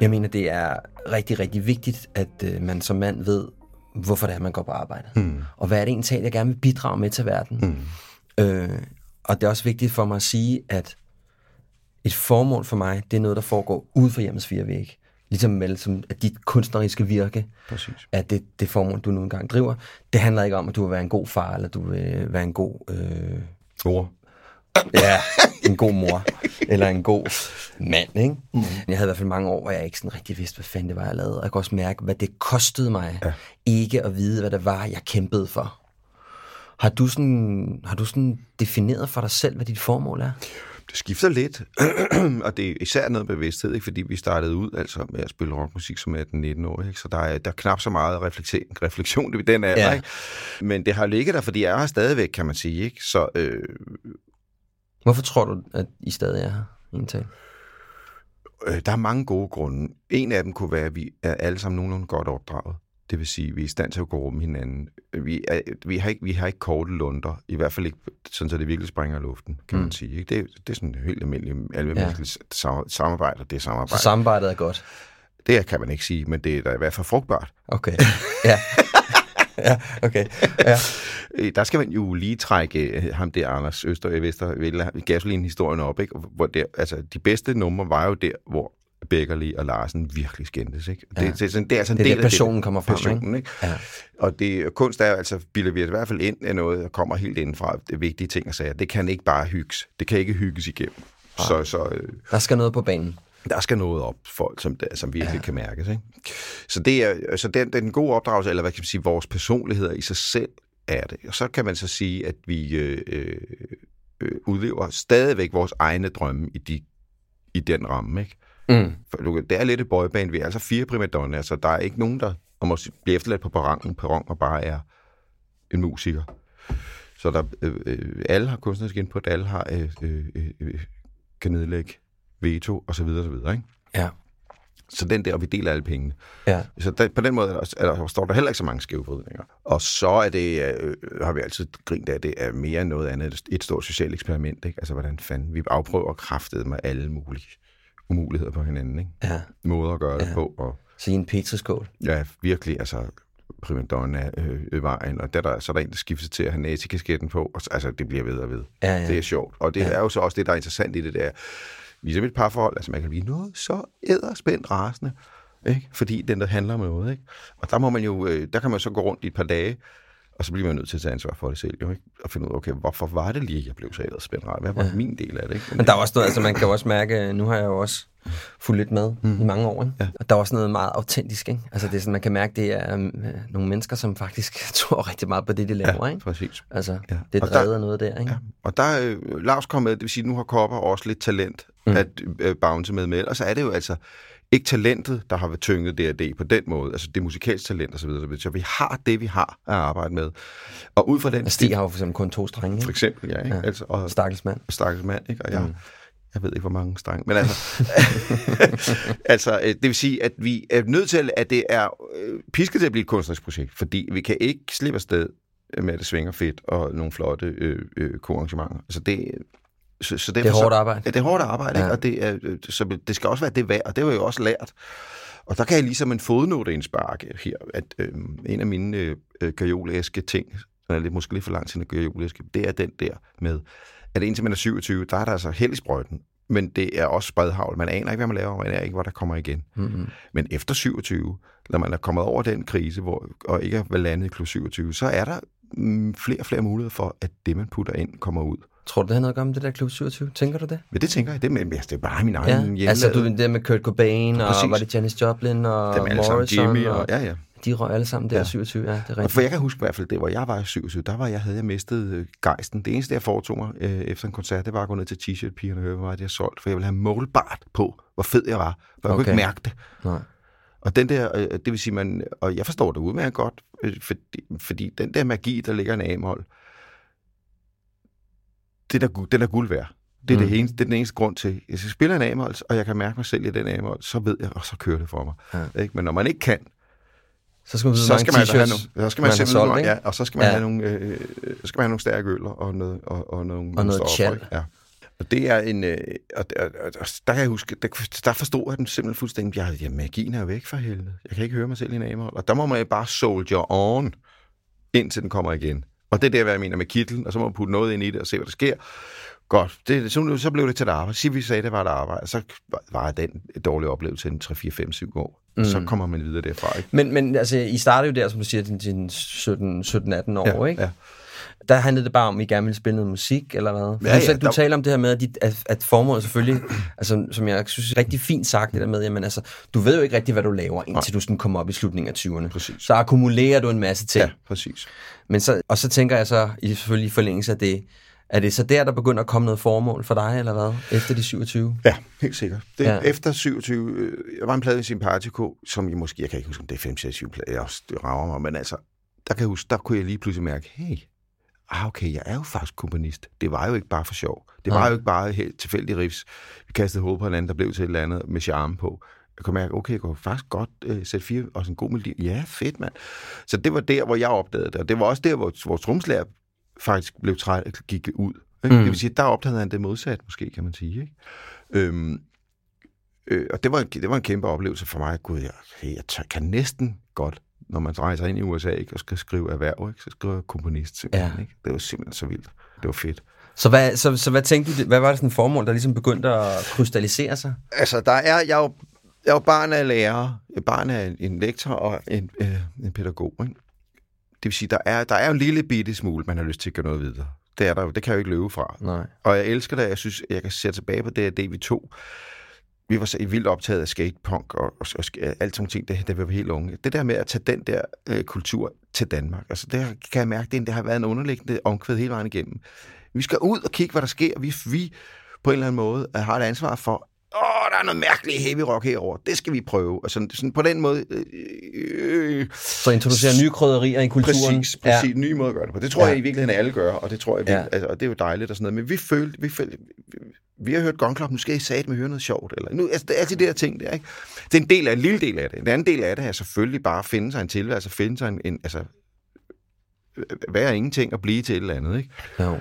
Jeg mener, det er rigtig, rigtig vigtigt, at øh, man som mand ved, hvorfor det er, man går på arbejde. Mm. Og hvad er det egentlig, jeg gerne vil bidrage med til verden. Mm. Øh, og det er også vigtigt for mig at sige, at et formål for mig, det er noget, der foregår ude for hjemmets fire vægge. Ligesom med, som, at dit kunstneriske virke, Præcis. at det, det formål, du nu engang driver, det handler ikke om, at du vil være en god far, eller du vil være en god... Øh, Mor. Ja, en god mor. eller en god mand, ikke? Mm. Jeg havde i hvert fald mange år, hvor jeg ikke sådan rigtig vidste, hvad fanden det var, jeg lavede. Og jeg kunne også mærke, hvad det kostede mig ja. ikke at vide, hvad det var, jeg kæmpede for. Har du, sådan, har du sådan defineret for dig selv, hvad dit formål er? Det skifter lidt, og det er især noget bevidsthed, ikke? fordi vi startede ud altså med at spille rockmusik som 18-19 år, ikke? så der er, der er knap så meget refleksion, refleksion i den alder. Ja. Ikke? Men det har ligget der, fordi jeg er her stadigvæk, kan man sige. Ikke? Så øh, Hvorfor tror du, at I stadig er her? Egentlig? øh, der er mange gode grunde. En af dem kunne være, at vi er alle sammen nogenlunde godt opdraget. Det vil sige, at vi er i stand til at gå rum hinanden. Vi, er, vi, har ikke, vi har ikke korte lunder, i hvert fald ikke sådan, så det virkelig springer i luften, kan mm. man sige. Ikke? Det, det er sådan helt almindeligt almindeligt ja. samarbejde, det er samarbejde. Så samarbejdet er godt? Det kan man ikke sige, men det er da i hvert fald frugtbart. Okay, ja. ja, okay. Ja. Øh, Der skal man jo lige trække øh, ham der, Anders Øster Vester, gasolin-historien op, ikke? Hvor der, altså, de bedste numre var jo der, hvor Beckerli og Larsen virkelig skændtes. Ikke? Ja. Det, det, det, det er en Det er del der, af passionen kommer frem, passionen, ikke? Ja. Og det, kunst er altså, bilder vi i hvert fald ind af noget, der kommer helt indenfra. Det er vigtige ting at sige. Det kan ikke bare hygges. Det kan ikke hygges igennem. Så, så øh, Der skal noget på banen. Der skal noget op for, som, som virkelig ja. kan mærkes. Ikke? Så det er så den, den gode opdragelse, eller hvad kan man sige, vores personligheder i sig selv er det. Og så kan man så sige, at vi øh, øh, øh, udlever stadigvæk vores egne drømme i, de, i den ramme. Ikke? Mm. For det er lidt et boyband. Vi er altså fire primadonner, så der er ikke nogen, der om at blive efterladt på perronen, perron og bare er en musiker. Så der, øh, øh, alle har kunstnerisk input, alle har, øh, øh, øh, kan nedlægge veto og så videre, og så videre. Ikke? Ja. Så den der, og vi deler alle pengene. Ja. Så der, på den måde er der, er der, står der heller ikke så mange skævvridninger. Og så er det, øh, har vi altid grint af, det er mere end noget andet. Et stort socialt eksperiment. Ikke? Altså, hvordan fanden vi afprøver kraftet med alle mulige umuligheder på hinanden. Ikke? ja. Måder at gøre det Ja. på. Og Så i en petriskål. ja, virkelig, altså primadonna øh, øh, vejen, og der, der, så er der en, der skifter til at have nazikasketten på, og så, altså det bliver ved og ved. Ja, ja. Det er sjovt, og det ja. er jo så også det, der er interessant i det der. Ligesom et parforhold, altså man kan blive noget så æderspændt rasende, ikke? fordi den der handler om noget. Ikke? Og der må man jo, øh, der kan man så gå rundt i et par dage, og så bliver man nødt til at tage ansvar for det selv, jo, ikke? og finde ud af, okay, hvorfor var det lige, jeg blev så æderspændt rasende? Hvad var ja. min del af det? Ikke? Men der er også noget, altså man kan jo også mærke, nu har jeg jo også fulgt lidt med mm. i mange år, ikke? Ja. og der er også noget meget autentisk, ikke? Altså det er sådan, man kan mærke, det er øh, nogle mennesker, som faktisk tror rigtig meget på det, de laver, ja, ikke? præcis. Altså, Ja. det er Og der- drevet af noget der, ikke? Ja. Og der er øh, Lars kom med, det vil sige, nu har Kopper også lidt talent mm. at øh, bounce med med. Og så er det jo altså ikke talentet, der har været tynget D&D på den måde. Altså det musikalske talent og så videre. så vi har det, vi har at arbejde med. Og ud fra den Og Stig har jo for eksempel kun to strenge, for ikke? eksempel, ja, ikke? Ja. Altså, og Stakkels mand. stakkels mand, ikke? Og jeg, Mm. mm. jeg ved ikke, hvor mange strenge, men altså, altså, øh, det vil sige, at vi er nødt til, at det er øh, pisket til at blive et kunstnerisk projekt, fordi vi kan ikke slippe afsted med, at det svinger fedt og nogle flotte øh, øh, koarrangementer. Altså det, så, så Det er hårdt så, arbejde. Ja, det er hårdt arbejde, Ja. ja. og det, er, så det skal også være det værd, og det har jeg jo også lært. Og der kan jeg ligesom en fodnote indsparke her, at øh, en af mine øh, gajolæske ting, som er lidt, måske lidt for langt siden af gajolæske, det er den der med, at indtil man er 27, der er der altså held i sprøjten. men det er også spredhavl. Man aner ikke, hvad man laver, og man aner ikke, hvad der kommer igen. Mm-hmm. Men efter 27, når man er kommet over den krise, hvor, og ikke er landet i klub 27, så er der mm, flere og flere muligheder for, at det, man putter ind, kommer ud. Tror du, det har noget at gøre med det der Klub 27? Tænker du det? Men det tænker jeg, det, men, altså, det er bare min egen ja, altså du, det med Kurt Cobain, og Præcis. var det Janis Joplin, og Dem alle sammen, Morrison, Jimmy, og, og, ja, ja. de røg alle sammen der Ja. ja. 27, ja, det er Og rigtigt. for jeg kan huske i hvert fald, det hvor jeg var i 27, der var jeg, havde jeg mistet øh, gejsten. Det eneste, jeg foretog mig øh, efter en koncert, det var at gå ned til t-shirt-pigerne og høre, hvor meget har solgt. For jeg ville have målbart på, hvor fed jeg var. For jeg okay. kunne ikke mærke det. Nej. Og den der, øh, det vil sige, man, og jeg forstår det udmærket godt, øh, fordi, fordi den der magi, der ligger i en A-mål, det er der, den er guld værd. Det er, mm. Det, eneste, det er den eneste grund til, hvis jeg spiller en A-mål, og jeg kan mærke mig selv i den A-mål, så ved jeg, og så kører det for mig. Ja. Ikke? Men når man ikke kan, Så skal man så skal man, have nogle, så skal man, man simpelthen, solgt, ja, og så skal man Ja. have nogle, øh, så skal man have nogle stærke øller og noget, og, og nogle, Og noget ikke? Ja. Og det er en, øh, og, og, og, og, der kan jeg huske, der, der forstod jeg den simpelthen fuldstændig, jeg, ja, magien er jo væk for helvede. Jeg kan ikke høre mig selv i en A-mål. Og der må man bare soldier on, indtil den kommer igen. Og det er det, hvad jeg mener med kitlen, og så må man putte noget ind i det og se, hvad der sker. Godt, det, så, så blev det til et arbejde. Sig, vi sagde, det var et arbejde. Så var den en dårlig oplevelse en 3, 4, 5, 7 år. Mm. Så kommer man videre derfra, ikke? Men, men altså, I startede jo der, som du siger, din, din 17-18 år, Ja, ikke? ja. Der handlede det bare om, at I gerne ville spille noget musik, eller hvad? Ja, du, ja, du der- taler om det her med, at, dit, at, at formålet selvfølgelig, altså, som jeg synes er rigtig fint sagt, det der med, jamen altså, du ved jo ikke rigtig, hvad du laver, indtil du sådan kommer op i slutningen af 20'erne. Præcis. Så akkumulerer du en masse ting. Ja, præcis. Men så, og så tænker jeg så, i selvfølgelig i forlængelse af det, er det så der, der begynder at komme noget formål for dig, eller hvad? Efter de 27? Ja, helt sikkert. Det, ja. Efter 27, øh, jeg var en plade i Simpatico, som jeg måske, jeg kan ikke huske, om det er 5, 6, 7 plade, jeg også, rager mig, men altså, der kan jeg huske, der kunne jeg lige pludselig mærke, hey, ah, okay, jeg er jo faktisk komponist. Det var jo ikke bare for sjov. Det var Nej. jo ikke bare helt tilfældig riffs. Vi kastede hovedet på hinanden, der blev til et eller andet med charme på. Jeg kunne mærke, okay, jeg kunne faktisk godt øh, sætte fire, og sådan en god melodi. Ja, fedt, mand. Så det var der, hvor jeg opdagede det, og det var også der, hvor vores tromslærer faktisk blev træt og gik ud. Ikke? Mm. Det vil sige, der opdagede han det modsat, måske, kan man sige. Ikke? Øhm, øh, og det var, en, det var en kæmpe oplevelse for mig. Gud, jeg, jeg tør, kan næsten godt, når man rejser ind i USA ikke, og skal skrive erhverv, ikke, så skriver jeg komponist simpelthen. Ja. Ikke? Det var simpelthen så vildt. Det var fedt. Så hvad, så, så hvad tænkte du, hvad var det sådan formål, der ligesom begyndte at krystallisere sig? Altså, der er, jeg er jo, jeg er jo barn af lærer, er barn af en, en lektor og en, øh, en pædagog. Ikke? Det vil sige, der er, der er jo en lille bitte smule, man har lyst til at gøre noget videre. Det er der jo, det kan jeg jo ikke løbe fra. Nej. Og jeg elsker det, jeg synes, jeg kan se tilbage på det, det vi tog. Vi var så vildt optaget af skatepunk og, og, og alt sådan ting, det, da vi var helt unge. Det der med at tage den der øh, kultur til Danmark, altså det kan jeg mærke, det, det har været en underliggende omkvæd hele vejen igennem. Vi skal ud og kigge, hvad der sker. Vi, vi på en eller anden måde har et ansvar for, åh, der er noget mærkeligt heavy rock herover. Det skal vi prøve. Og sådan, sådan på den måde... Øh, øh, Så introducere nye krydderier i kulturen. Præcis, præcis. Ja. Nye måde at gøre det på. Det tror ja. Jeg i virkeligheden alle gør, og det tror jeg. Ja. altså, og det er jo dejligt og sådan noget. Men vi følte, vi følte, vi, har hørt Club, nu skal I sige med høre noget sjovt. Eller, nu, altså, det er altid det der ting der, ikke? Det er en del af, en lille del af det. En anden del af det er selvfølgelig bare at finde sig en tilværelse, finde sig en, en altså, være ingenting og blive til et eller andet, ikke? Jo.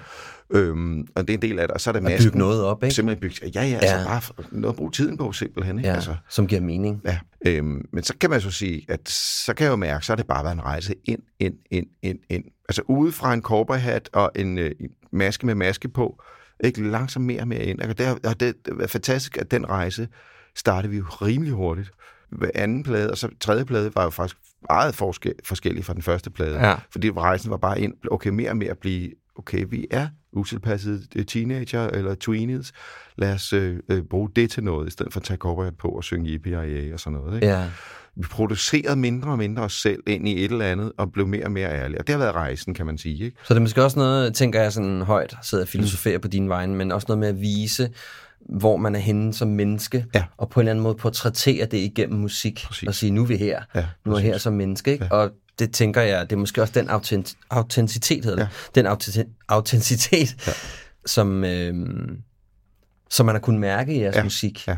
Øhm, og det er en del af det, og så er der At masken. bygge noget op, ikke? Simpelthen bygge, ja, ja, altså Ja. bare noget at bruge tiden på simpelthen, ikke? Ja, Altså, som giver mening. Ja, øhm, men så kan man så sige, at så kan jeg jo mærke, så har det bare været en rejse ind, ind, ind, ind, ind. Altså ude fra en cowboyhat og en øh, maske med maske på, ikke langsomt mere og mere ind. Og det, og det, var fantastisk, at den rejse startede vi jo rimelig hurtigt. Hver anden plade, og så tredje plade var jo faktisk meget forskel, forskellig fra den første plade. Ja. Fordi rejsen var bare ind, okay, mere og mere at blive, okay, vi er utilpassede øh, teenager eller tweenies. Lad os øh, øh, bruge det til noget, i stedet for at tage cowboyhat på og synge yippie og sådan noget. Ikke? Ja. Vi producerede mindre og mindre os selv ind i et eller andet, og blev mere og mere ærlige. Og det har været rejsen, kan man sige. Ikke? Så det er måske også noget, tænker jeg sådan højt, sidder og filosoferer på din vegne, men også noget med at vise, hvor man er henne som menneske, Ja. og på en eller anden måde portrættere det igennem musik, Præcis. og sige, nu er vi her, Ja, nu er her som menneske, ikke? Og det tænker jeg, det er måske også den autent- autenticitet, hedder det. den autent- autenticitet, ja. som, øh, som man har kunnet mærke i jeres Ja, musik. ja.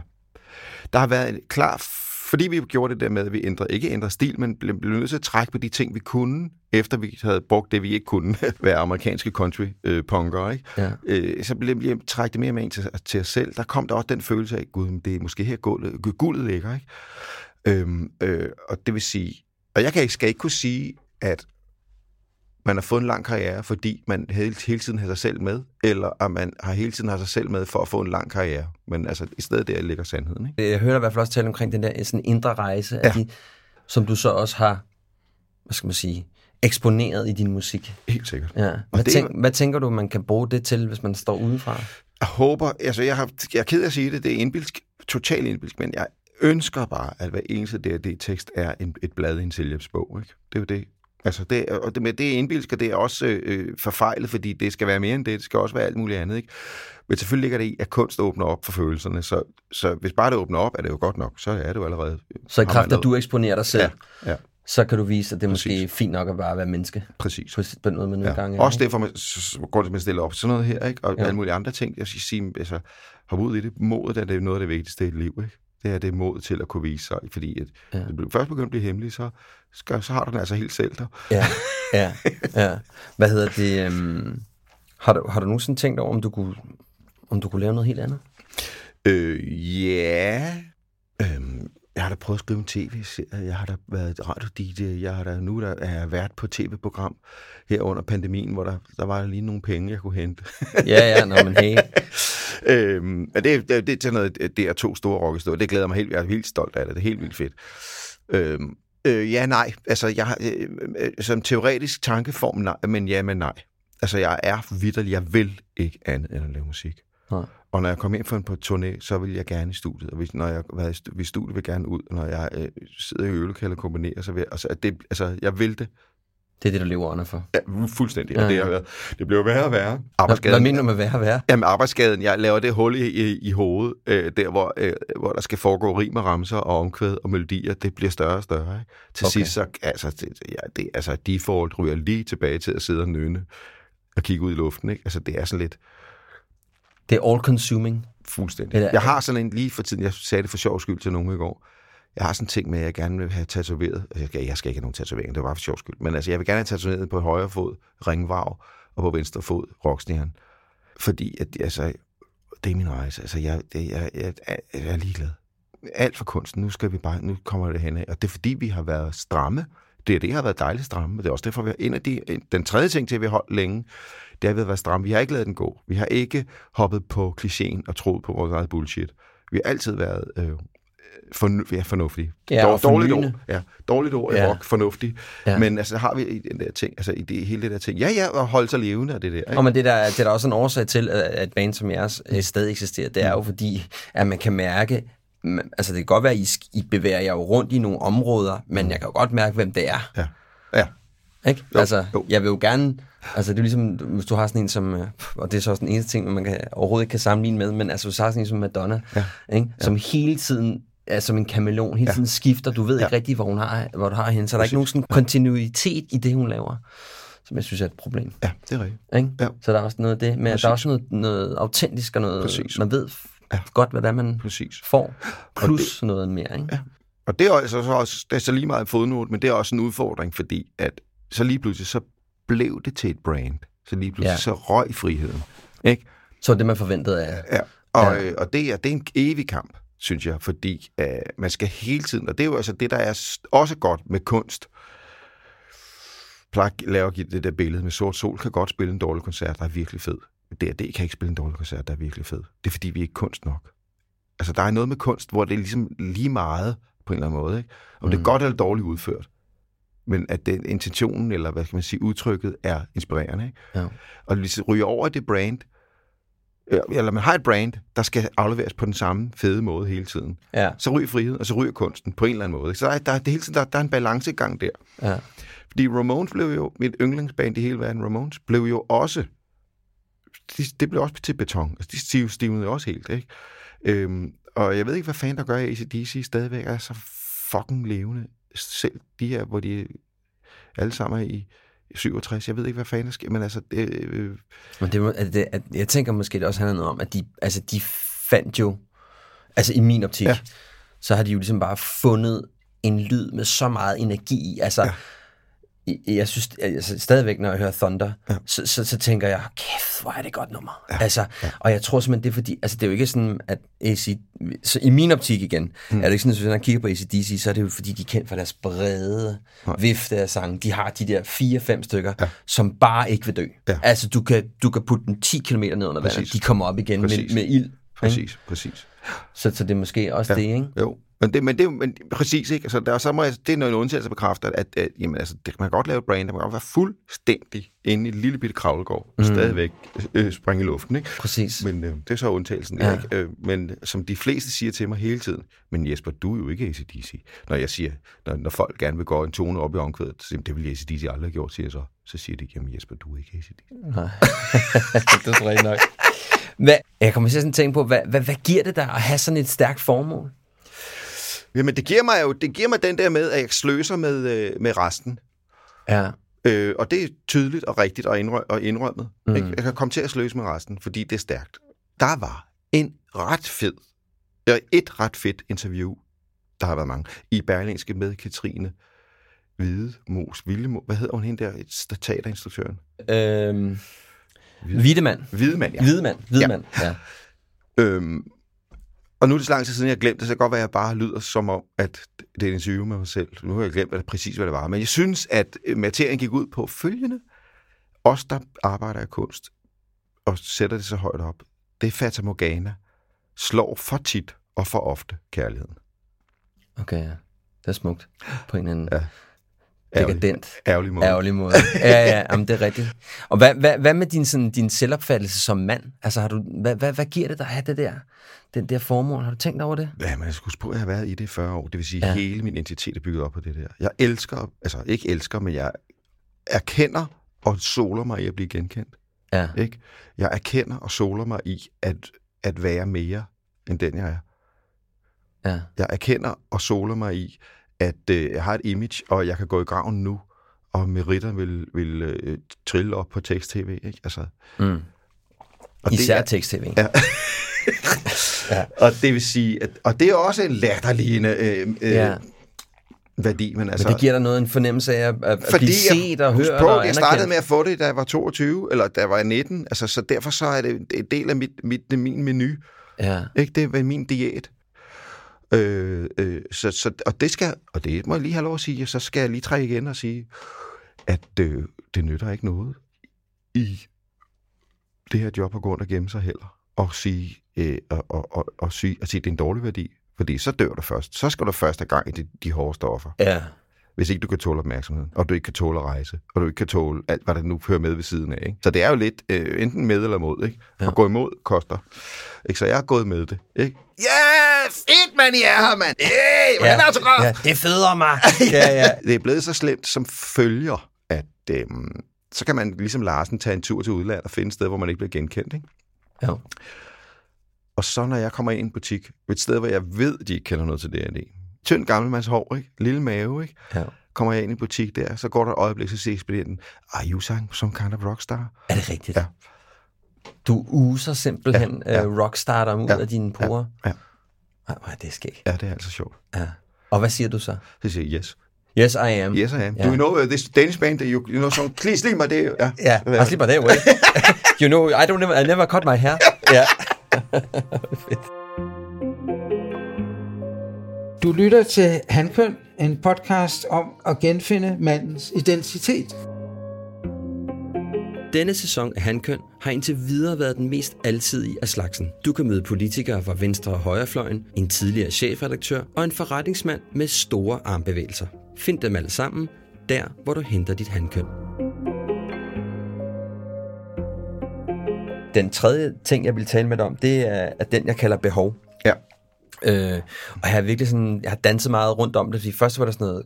Der har været en klar, fordi vi gjorde det der med, at vi ændrede, ikke ændrede stil, men blev, blev nødt til at trække på de ting, vi kunne, efter vi havde brugt det, vi ikke kunne, være amerikanske country-punker, ikke? Ja. Øh, så blev vi trækket det mere med ind til, til os selv. Der kom der også den følelse af, gud, det er måske her guldet, guldet ligger, ikke? Øhm, øh, og det vil sige, og jeg kan ikke, skal ikke kunne sige, at man har fået en lang karriere, fordi man hele, hele tiden har sig selv med, eller at man har hele tiden har sig selv med for at få en lang karriere. Men altså, i stedet der ligger sandheden. Ikke? Jeg hører dig i hvert fald også tale omkring den der sådan indre rejse, ja. De, som du så også har, hvad skal man sige, eksponeret i din musik. Helt sikkert. Ja. Hvad, det tænk, hvad tænker du, man kan bruge det til, hvis man står udenfra? Jeg håber, altså jeg, har, jeg er ked af at sige det, det er indbilsk, totalt indbilsk, men jeg ønsker bare, at hver eneste DRD-tekst er en, et blad i en selvhjælpsbog. Ikke? Det er jo det. Altså det, er- og det, men det er indbilsk, og det er også øh, forfejlet, fordi det skal være mere end det. Det skal også være alt muligt andet. Ikke? Men selvfølgelig ligger det i, at kunst åbner op for følelserne. Så, så hvis bare det åbner op, er det jo godt nok. Så er det jo allerede... Så i kraft af, at du eksponerer dig selv, Ja, ja. så kan du vise, at det er måske Præcis. fint nok at bare være menneske. Præcis. På på den måde, man nu Ja. engang er. Også derfor man, så, går det med at stille op sådan noget her, ikke? og Ja. ja. alle mulige andre ting. Jeg skal sige, altså, hop ud i det. Modet er det noget af det vigtigste i et liv. Ikke? Det er det mod til at kunne vise sig, fordi at, Ja. det først begynder at blive hemmelig, så, skal, så har du den altså helt selv der. Ja, ja, ja. Hvad hedder det? Um, har, du, har du nogensinde tænkt over, om du kunne, om du kunne lave noget helt andet? Øh, ja. Øhm, jeg har da prøvet at skrive en tv-serie, jeg har da været radio-DJ, jeg har da nu der er jeg vært på tv-program her under pandemien, hvor der, der var lige nogle penge, jeg kunne hente. Ja, ja, når man hey. øhm, det, det, det er sådan noget, det er to store rockhistorier. Det glæder mig helt, jeg er helt stolt af det. Det er helt vildt fedt. Øhm, øh, ja, nej. Altså, jeg har, øh, øh, som teoretisk tankeform, nej, men ja, men nej. Altså, jeg er vidderlig, jeg vil ikke andet end at lave musik. Nej. Og når jeg kommer ind for en på turné, så vil jeg gerne i studiet. Og hvis, når jeg har i studiet, vil jeg gerne ud. Og når jeg øh, sidder i øvelokale og kombinerer, så vil jeg, altså, det, altså, jeg vil det Det er det, du lever under for. ja, fuldstændig. Ja, Ja. Og det, har været- det bliver værre og værre. Hvad, hvad Arbejdsskaden, mener du med være være? Jamen arbejdsskaden, jeg laver det hul i, i, i hovedet, øh, der hvor, øh, hvor der skal foregå rim og ramser og omkvæd og melodier, det bliver større og større. Ikke? Til Okay. sidst, så, altså, det, ja, det, altså, default ryger lige tilbage til at sidde og nynne og kigge ud i luften. Ikke? Altså, det er sådan lidt Det er all consuming. fuldstændig. Eller- Jeg har sådan en, lige for tiden, jeg sagde det for sjov skyld til nogen i går, jeg har sådan en ting med, at jeg gerne vil have tatoveret. Øh, jeg skal, jeg skal ikke have nogen tatovering, det var for sjov skyld. Men altså, jeg vil gerne have tatoveret på højre fod ringvarv og på venstre fod rockstjerne. Fordi at, altså, det er min rejse. Altså, jeg, det, jeg, jeg, jeg, jeg er ligeglad. Alt for kunsten, nu skal vi bare, nu kommer det hen af. Og det er fordi, vi har været stramme. Det, er det har været dejligt stramme, det er også derfor, vi har en af de, den tredje ting til, at vi har holdt længe, det er, at vi har været stramme. Vi har ikke lavet den gå. Vi har ikke hoppet på klichéen og troet på vores eget bullshit. Vi har altid været øh, fornu- ja, fornuftige. Ja, og dårligt ord. Ja, dårligt ord Ja. rock, fornuftig. Ja. Ja. Men altså, har vi i den der ting, altså i det, hele det der ting. Ja, ja, og holde sig levende af det der. Ikke? Og men det, der, det er der også en årsag til, at at band som jeres øh, stadig eksisterer. Det er jo fordi, at man kan mærke, man- altså det kan godt være, at I, I bevæger jer jo rundt i nogle områder, men jeg kan jo godt mærke, hvem det er. Ja. Ja. Ikke? Jo, altså, jo. jeg vil jo gerne... Altså, det er ligesom, hvis du har sådan en som... øh, Og det er så også den eneste ting, man kan, overhovedet ikke kan sammenligne med, men altså, hvis du har sådan en som Madonna, Ja. ikke? som hele tiden er som en kameleon, hele Ja. tiden skifter. Du ved Ja. ikke rigtig, hvor, hun har, hvor du har hende. Så der er ikke nogen sådan kontinuitet i det, hun laver, som jeg synes er et problem. ja, det er rigtigt. Ikke? Ja. Så der er også noget af det, men Præcis. der er også noget, noget autentisk og noget, Præcis. man ved Ja. godt, hvad det er, man Præcis. får. Plus noget mere, ikke? Ja. Og det er, altså så også, det er så lige meget fodnote, men det er også en udfordring, fordi at så lige pludselig, så blev det til et brand. Så lige pludselig, Ja. så røg friheden. Ikke? Så det, man forventede af... Ja. Og, Ja. ja. og det, er, det er en evig kamp, synes jeg, fordi uh, man skal hele tiden, og det er jo altså det, der er også godt med kunst, plejer at lave det der billede med sort sol, kan godt spille en dårlig koncert, der er virkelig fed. Det, det kan ikke spille en dårlig koncert, der er virkelig fed. Det er fordi, vi er ikke kunst nok. Altså, der er noget med kunst, hvor det er ligesom lige meget på en eller anden måde. Ikke? Om mm. det er godt eller dårligt udført. Men at den intentionen, eller hvad skal man sige, udtrykket er inspirerende. Ikke? Ja. Og hvis det ryger over det brand, øh, eller man har et brand, der skal afleveres på den samme fede måde hele tiden, Ja, så ryger friheden, og så ryger kunsten på en eller anden måde. Så der, er- der, er- det hele tiden, der, der er en balancegang der. ja. Fordi Ramones blev jo, mit yndlingsband i hele verden, Ramones, blev jo også, de, det blev også til beton. Altså, de stiv, stivnede også helt, ikke? Øhm, og jeg ved ikke, hvad fanden der gør, at ACDC stadigvæk er så fucking levende. Selv de her, hvor de alle sammen er i 67. Jeg ved ikke, hvad fanden der sker, men altså... Det, øh, Men det, at det, at, jeg tænker måske, det også handler noget om, at de, altså, de fandt jo, altså i min optik. Ja. så har de jo ligesom bare fundet en lyd med så meget energi i. Altså, ja. Jeg synes altså, stadigvæk, når jeg hører Thunder, ja. så, så, så tænker jeg, kæft, hvor er det et godt nummer. Ja. Altså, ja. Og jeg tror simpelthen, det er fordi, altså det er jo ikke sådan, at AC, så i min optik igen, mm. er det ikke sådan, at hvis man kigger på ACDC, så er det jo fordi, de er kendt for deres brede Nej. vifte af sange. De har de der fire-fem stykker, ja. som bare ikke vil dø. Ja. Altså, du kan, du kan putte dem 10 km ned under vandet, de kommer op igen med, med ild. Præcis, ikke? præcis. Så, så det er måske også ja. det, ikke? Jo, men det, men det men præcis ikke. Altså, der, så må jeg, det er noget undtagelse bekræfter, at, at jamen, altså, det, man kan godt lave et brand, der man kan godt være fuldstændig inde i et lille bitte kravlegård, mm. stadigvæk øh, springe i luften. Ikke? Præcis. Men øh, det er så undtagelsen. Ja. Ikke? Øh, men som de fleste siger til mig hele tiden, men Jesper, du er jo ikke ACDC. Når jeg siger, når, når folk gerne vil gå en tone op i omkvædet, så siger det vil ACDC aldrig have gjort, siger så. Så siger de, jamen Jesper, du er ikke ACDC. Nej, det tror jeg nok. Hvad, jeg kommer til at tænke på, hvad, hvad, hvad giver det dig at have sådan et stærkt formål? Jamen, det giver mig jo det giver mig den der med, at jeg sløser med, øh, med resten. Ja. Øh, og det er tydeligt og rigtigt og, indrø- og indrømmet. Mm. Ikke? Jeg kan komme til at sløse med resten, fordi det er stærkt. Der var en ret fed, eller et ret fedt interview, der har været mange, i Berlingske med Katrine Hvide Mos, Vildemo, hvad hedder hun hende der, teaterinstruktøren? Øhm, Hvidemand. Hvidemand, ja. Hvidemand, Hvidemand, ja. ja. Øhm, og nu er det så lang tid siden, jeg har glemt det, så det kan godt være, at jeg bare lyder som om, at det er en interview med mig selv. Nu har jeg glemt hvad det, præcis, hvad det var. Men jeg synes, at materien gik ud på følgende. Os, der arbejder i kunst, og sætter det så højt op, det er Fata Morgana, slår for tit og for ofte kærligheden. Okay, ja. Det er smukt. På en eller anden... Ja. Dekadent. Ærgerlig måde. Ærgerlig måde. Ja, ja, jamen, det er rigtigt. Og hvad, hvad, hvad med din, sådan, din selvopfattelse som mand? Altså, har du, hvad, hvad, hvad giver det dig at have det der, den der formål? Har du tænkt over det? Ja, men jeg skulle spørge, at jeg har været i det i 40 år. Det vil sige, at ja. hele min identitet er bygget op på det der. Jeg elsker, altså ikke elsker, men jeg erkender og soler mig i at blive genkendt. Ja. Ikke? Jeg erkender og soler mig i at, at være mere end den, jeg er. Ja. Jeg erkender og soler mig i, at øh, jeg har et image, og jeg kan gå i graven nu, og meritter vil, vil øh, trille op på tekst-tv. Ikke? Altså, mm. og Især tekst-tv. Ja. ja. Og det vil sige, at, og det er også en latterligende øh, øh, ja. værdi. Men, altså, men det giver dig noget en fornemmelse af at, at fordi blive set og hørt på, og Jeg startede med at få det, da jeg var 22, eller da jeg var 19. Altså, så derfor så er det en del af mit, mit, min menu. Ja. Ikke? Det er min diæt. Øh, øh, så, så, og det skal, og det må jeg lige have lov at sige, så skal jeg lige trække igen og sige, at øh, det nytter ikke noget i det her job at gå rundt og gemme sig heller, og sige, øh, og, og, og, og sige, at sige, at det er en dårlig værdi, fordi så dør du først. Så skal du først have gang i de, de hårde stoffer. Ja. Hvis ikke du kan tåle opmærksomheden, og du ikke kan tåle at rejse, og du ikke kan tåle alt, hvad der nu hører med ved siden af. Ikke? Så det er jo lidt øh, enten med eller mod. Ikke? Ja. At gå imod koster. Ikke? Så jeg har gået med det. Ikke? Ja, fedt, man, I er her, mand. Hey, hvordan ja, er ja, det føder mig. ja, ja. Det er blevet så slemt som følger, at øhm, så kan man ligesom Larsen tage en tur til udlandet og finde et sted, hvor man ikke bliver genkendt. Ikke? Ja. Og så når jeg kommer ind i en butik, et sted, hvor jeg ved, de ikke kender noget til D&D. Tynd gammelmands hår, ikke? Lille mave, ikke? Ja. Kommer jeg ind i butik der, så går der et øjeblik, så siger ekspedienten, are you sang some kind of rockstar? Er det rigtigt? Ja. Du user simpelthen ja, ja. Uh, rockstar ud ja, af dine porer? Ja. ja. Ej, hvor er det skægt. Ja, det er altså sjovt. Ja. Og hvad siger du så? Så siger jeg, yes. Yes, I am. Yes, I am. Yeah. Do you know uh, this Danish band? You, you know song? Please leave my day. Ja, yeah, yeah. I sleep my day away. you know, I don't never, I never cut my hair. Ja. Fedt. Du lytter til Handkøn, en podcast om at genfinde mandens identitet. Denne sæson af Handkøn har indtil videre været den mest alsidige af slagsen. Du kan møde politikere fra venstre og højrefløjen, en tidligere chefredaktør og en forretningsmand med store armbevægelser. Find dem alle sammen der, hvor du henter dit handkøn. Den tredje ting, jeg vil tale med dig om, det er, er den, jeg kalder behov. Øh, og jeg har virkelig sådan, jeg har danset meget rundt om det, fordi først var der sådan noget,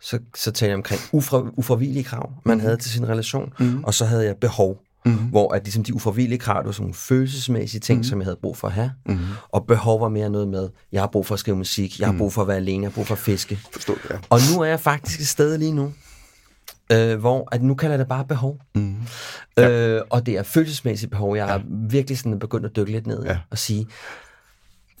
så, så talte jeg omkring ufra, ufravillige krav, man mm. havde til sin relation, mm. og så havde jeg behov, mm. hvor at ligesom de ufravillige krav, det var sådan nogle følelsesmæssige ting, mm. som jeg havde brug for at have, mm. og behov var mere noget med, jeg har brug for at skrive musik, jeg har brug for at være alene, jeg har brug for at fiske. Forstår ja. Og nu er jeg faktisk et sted lige nu, øh, hvor at nu kalder jeg det bare behov. Mm. Ja. Øh, og det er følelsesmæssigt behov. Jeg har virkelig sådan begyndt at dykke lidt ned Ja. og sige,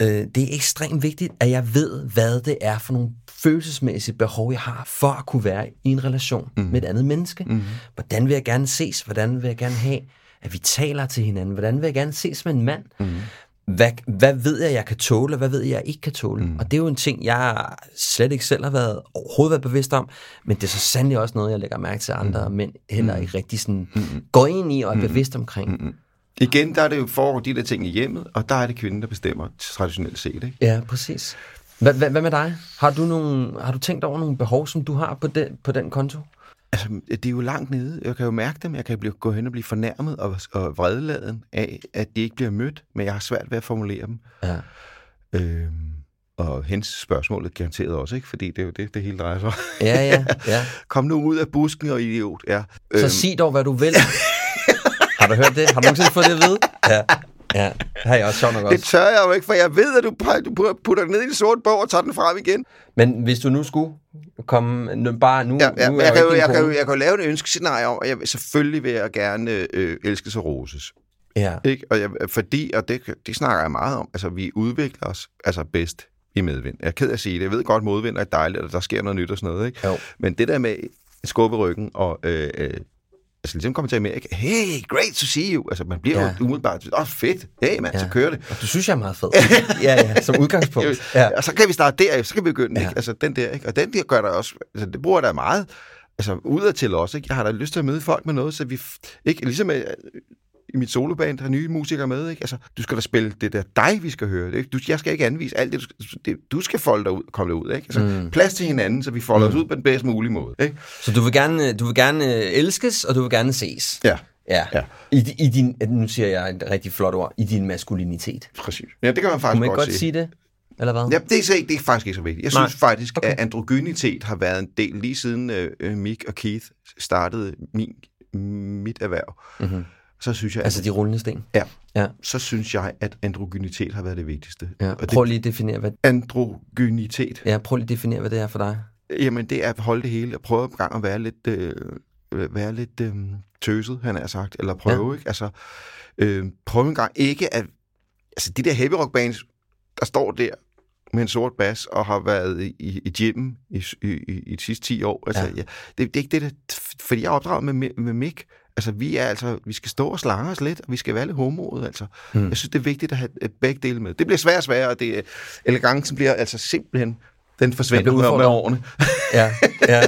øh, det er ekstremt vigtigt, at jeg ved, hvad det er for nogle følelsesmæssige behov, jeg har for at kunne være i en relation mm. med et andet menneske. Mm. Hvordan vil jeg gerne ses? Hvordan vil jeg gerne have, at vi taler til hinanden? Hvordan vil jeg gerne ses med en mand? Mm. Hvad, hvad ved jeg, jeg kan tåle, og hvad ved jeg, jeg ikke kan tåle? Mm. Og det er jo en ting, jeg slet ikke selv har været overhovedet været bevidst om, men det er så sandelig også noget, jeg lægger mærke til, andre mm. mænd heller ikke rigtig sådan mm. går ind i og er bevidst omkring. Mm. Igen, der er det jo for de der ting i hjemmet, og der er det kvinden, der bestemmer traditionelt set. Ikke? Ja, præcis. Hvad, hvad, hvad med dig? Har du, nogle, har du tænkt over nogle behov, som du har på den, på den konto? Altså, det er jo langt nede. Jeg kan jo mærke dem. Jeg kan blive, gå hen og blive fornærmet og, og vredeladen af, at de ikke bliver mødt, men jeg har svært ved at formulere dem. Ja. Øhm, og hens spørgsmålet garanteret også, ikke? Fordi det er jo det, det hele drejer sig om. Ja, ja, ja. Kom nu ud af busken og idiot. Ja. Så øhm. sig dog, hvad du vil. har du hørt det? Har du nogensinde fået det at vide? Ja. Ja, det har jeg også sjovt nok også. Det tør jeg jo ikke, for jeg ved, at du, du putter den ned i en sort bog og tager den frem igen. Men hvis du nu skulle komme nu, bare nu... Ja, ja, nu jeg, kan jo, jeg, kan jo, jeg kan jo lave et ønskescenarie om, at jeg, selvfølgelig vil jeg gerne øh, elske sig roses. Ja. Ikke? Og jeg, fordi, og det, det snakker jeg meget om, altså vi udvikler os altså bedst i medvind. Jeg er ked af at sige det. Jeg ved godt, modvind er dejligt, og der sker noget nyt og sådan noget. Ikke? Jo. Men det der med skubbe ryggen og øh, øh, altså ligesom kommer til Amerika, hey, great to see you. Altså man bliver Ja. jo umiddelbart, åh oh, fedt, hey mand, ja. så kører det. Og du synes, jeg er meget fed. ja, ja, som udgangspunkt. Ja. Og så kan vi starte der, så kan vi begynde, Ja. ikke? Altså den der, ikke? Og den der gør der også, altså det bruger der meget, altså udadtil også, ikke? Jeg har da lyst til at møde folk med noget, så vi, ikke? Ligesom øh, i mit soloband har nye musikere med, ikke? Altså, du skal da spille det der dig, vi skal høre. Ikke? Du, jeg skal ikke anvise alt det, du skal, det, du skal folde dig ud, komme dig ud, ikke? Altså, mm. plads til hinanden, så vi folder mm. os ud på den bedst mulige måde, ikke? Så du vil gerne, du vil gerne øh, elskes, og du vil gerne ses. Ja, Ja. Ja. I, I din, nu siger jeg et rigtig flot ord, i din maskulinitet. præcis. Ja, det kan man faktisk man godt, godt sige det? Eller hvad? Ja, det er, det er faktisk ikke så vigtigt. Jeg Nej. synes faktisk, Okay. at androgynitet har været en del, lige siden øh, øh, Mick og Keith startede min, mit erhverv. Mhm. Så synes jeg, Altså altså, de rullende sten. ja, Ja. så synes jeg, at androgynitet har været det vigtigste. ja. Og Prøv lige at definere, hvad, androgynitet, ja, prøv lige at definere, hvad det er for dig. jamen det er at holde det hele, og prøve en gang at være lidt, øh, øh, være lidt øh, tøset, han har sagt, eller prøve, ja. ikke? Altså, øh, prøve en gang ikke at, altså de der heavy rock bands, der står der med en sort bas og har været i, i, i gymmen i, i, i, i de sidste 10 år. Altså, ja. Ja, det, det er ikke det, der, fordi jeg er opdraget med, med, med Mick. Altså, vi er altså, vi skal stå og slange os lidt, og vi skal være lidt homoet, altså. Mm. Jeg synes, det er vigtigt at have øh, begge dele med. Det bliver svært og sværere, og det, elegancen bliver altså simpelthen, den forsvinder bliver med, årene. Ja, ja.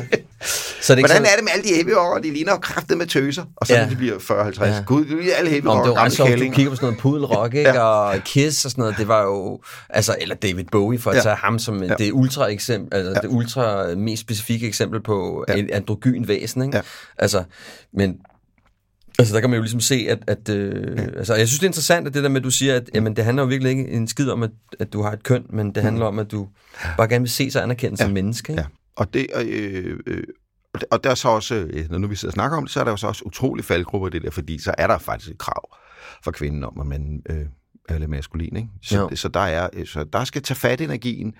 Så det er Hvordan sådan, er det med alle de heavy? De ligner kraftet med tøser, og så Ja. de bliver 40-50. Ja. Gud, de er alle heavy om det var sjovt, du kigger på sådan noget pudelrock, ikke? ja. og Kiss og sådan noget, det var jo, altså, eller David Bowie, for at ja. Tage ham som ja. Det ultra eksempel, altså ja. Det ultra mest specifikke eksempel på ja. Androgyn væsen, ikke? Ja. Altså, men Altså, der kan man jo ligesom se, at... at øh, ja. altså, jeg synes, det er interessant, at det der med, at du siger, at jamen, det handler jo virkelig ikke en skid om, at, at du har et køn, men det handler om, at du bare gerne vil se sig anerkendt ja. som menneske. Ikke? Ja. Og det, øh, øh, og der er så også, øh, når nu vi sidder og snakker om det, så er der jo så også utrolig faldgrupper det der, fordi så er der faktisk et krav for kvinden om, at man øh, er lidt maskulin. Ikke? Jo. Så, så, der er, øh, så der skal tage fat i energien,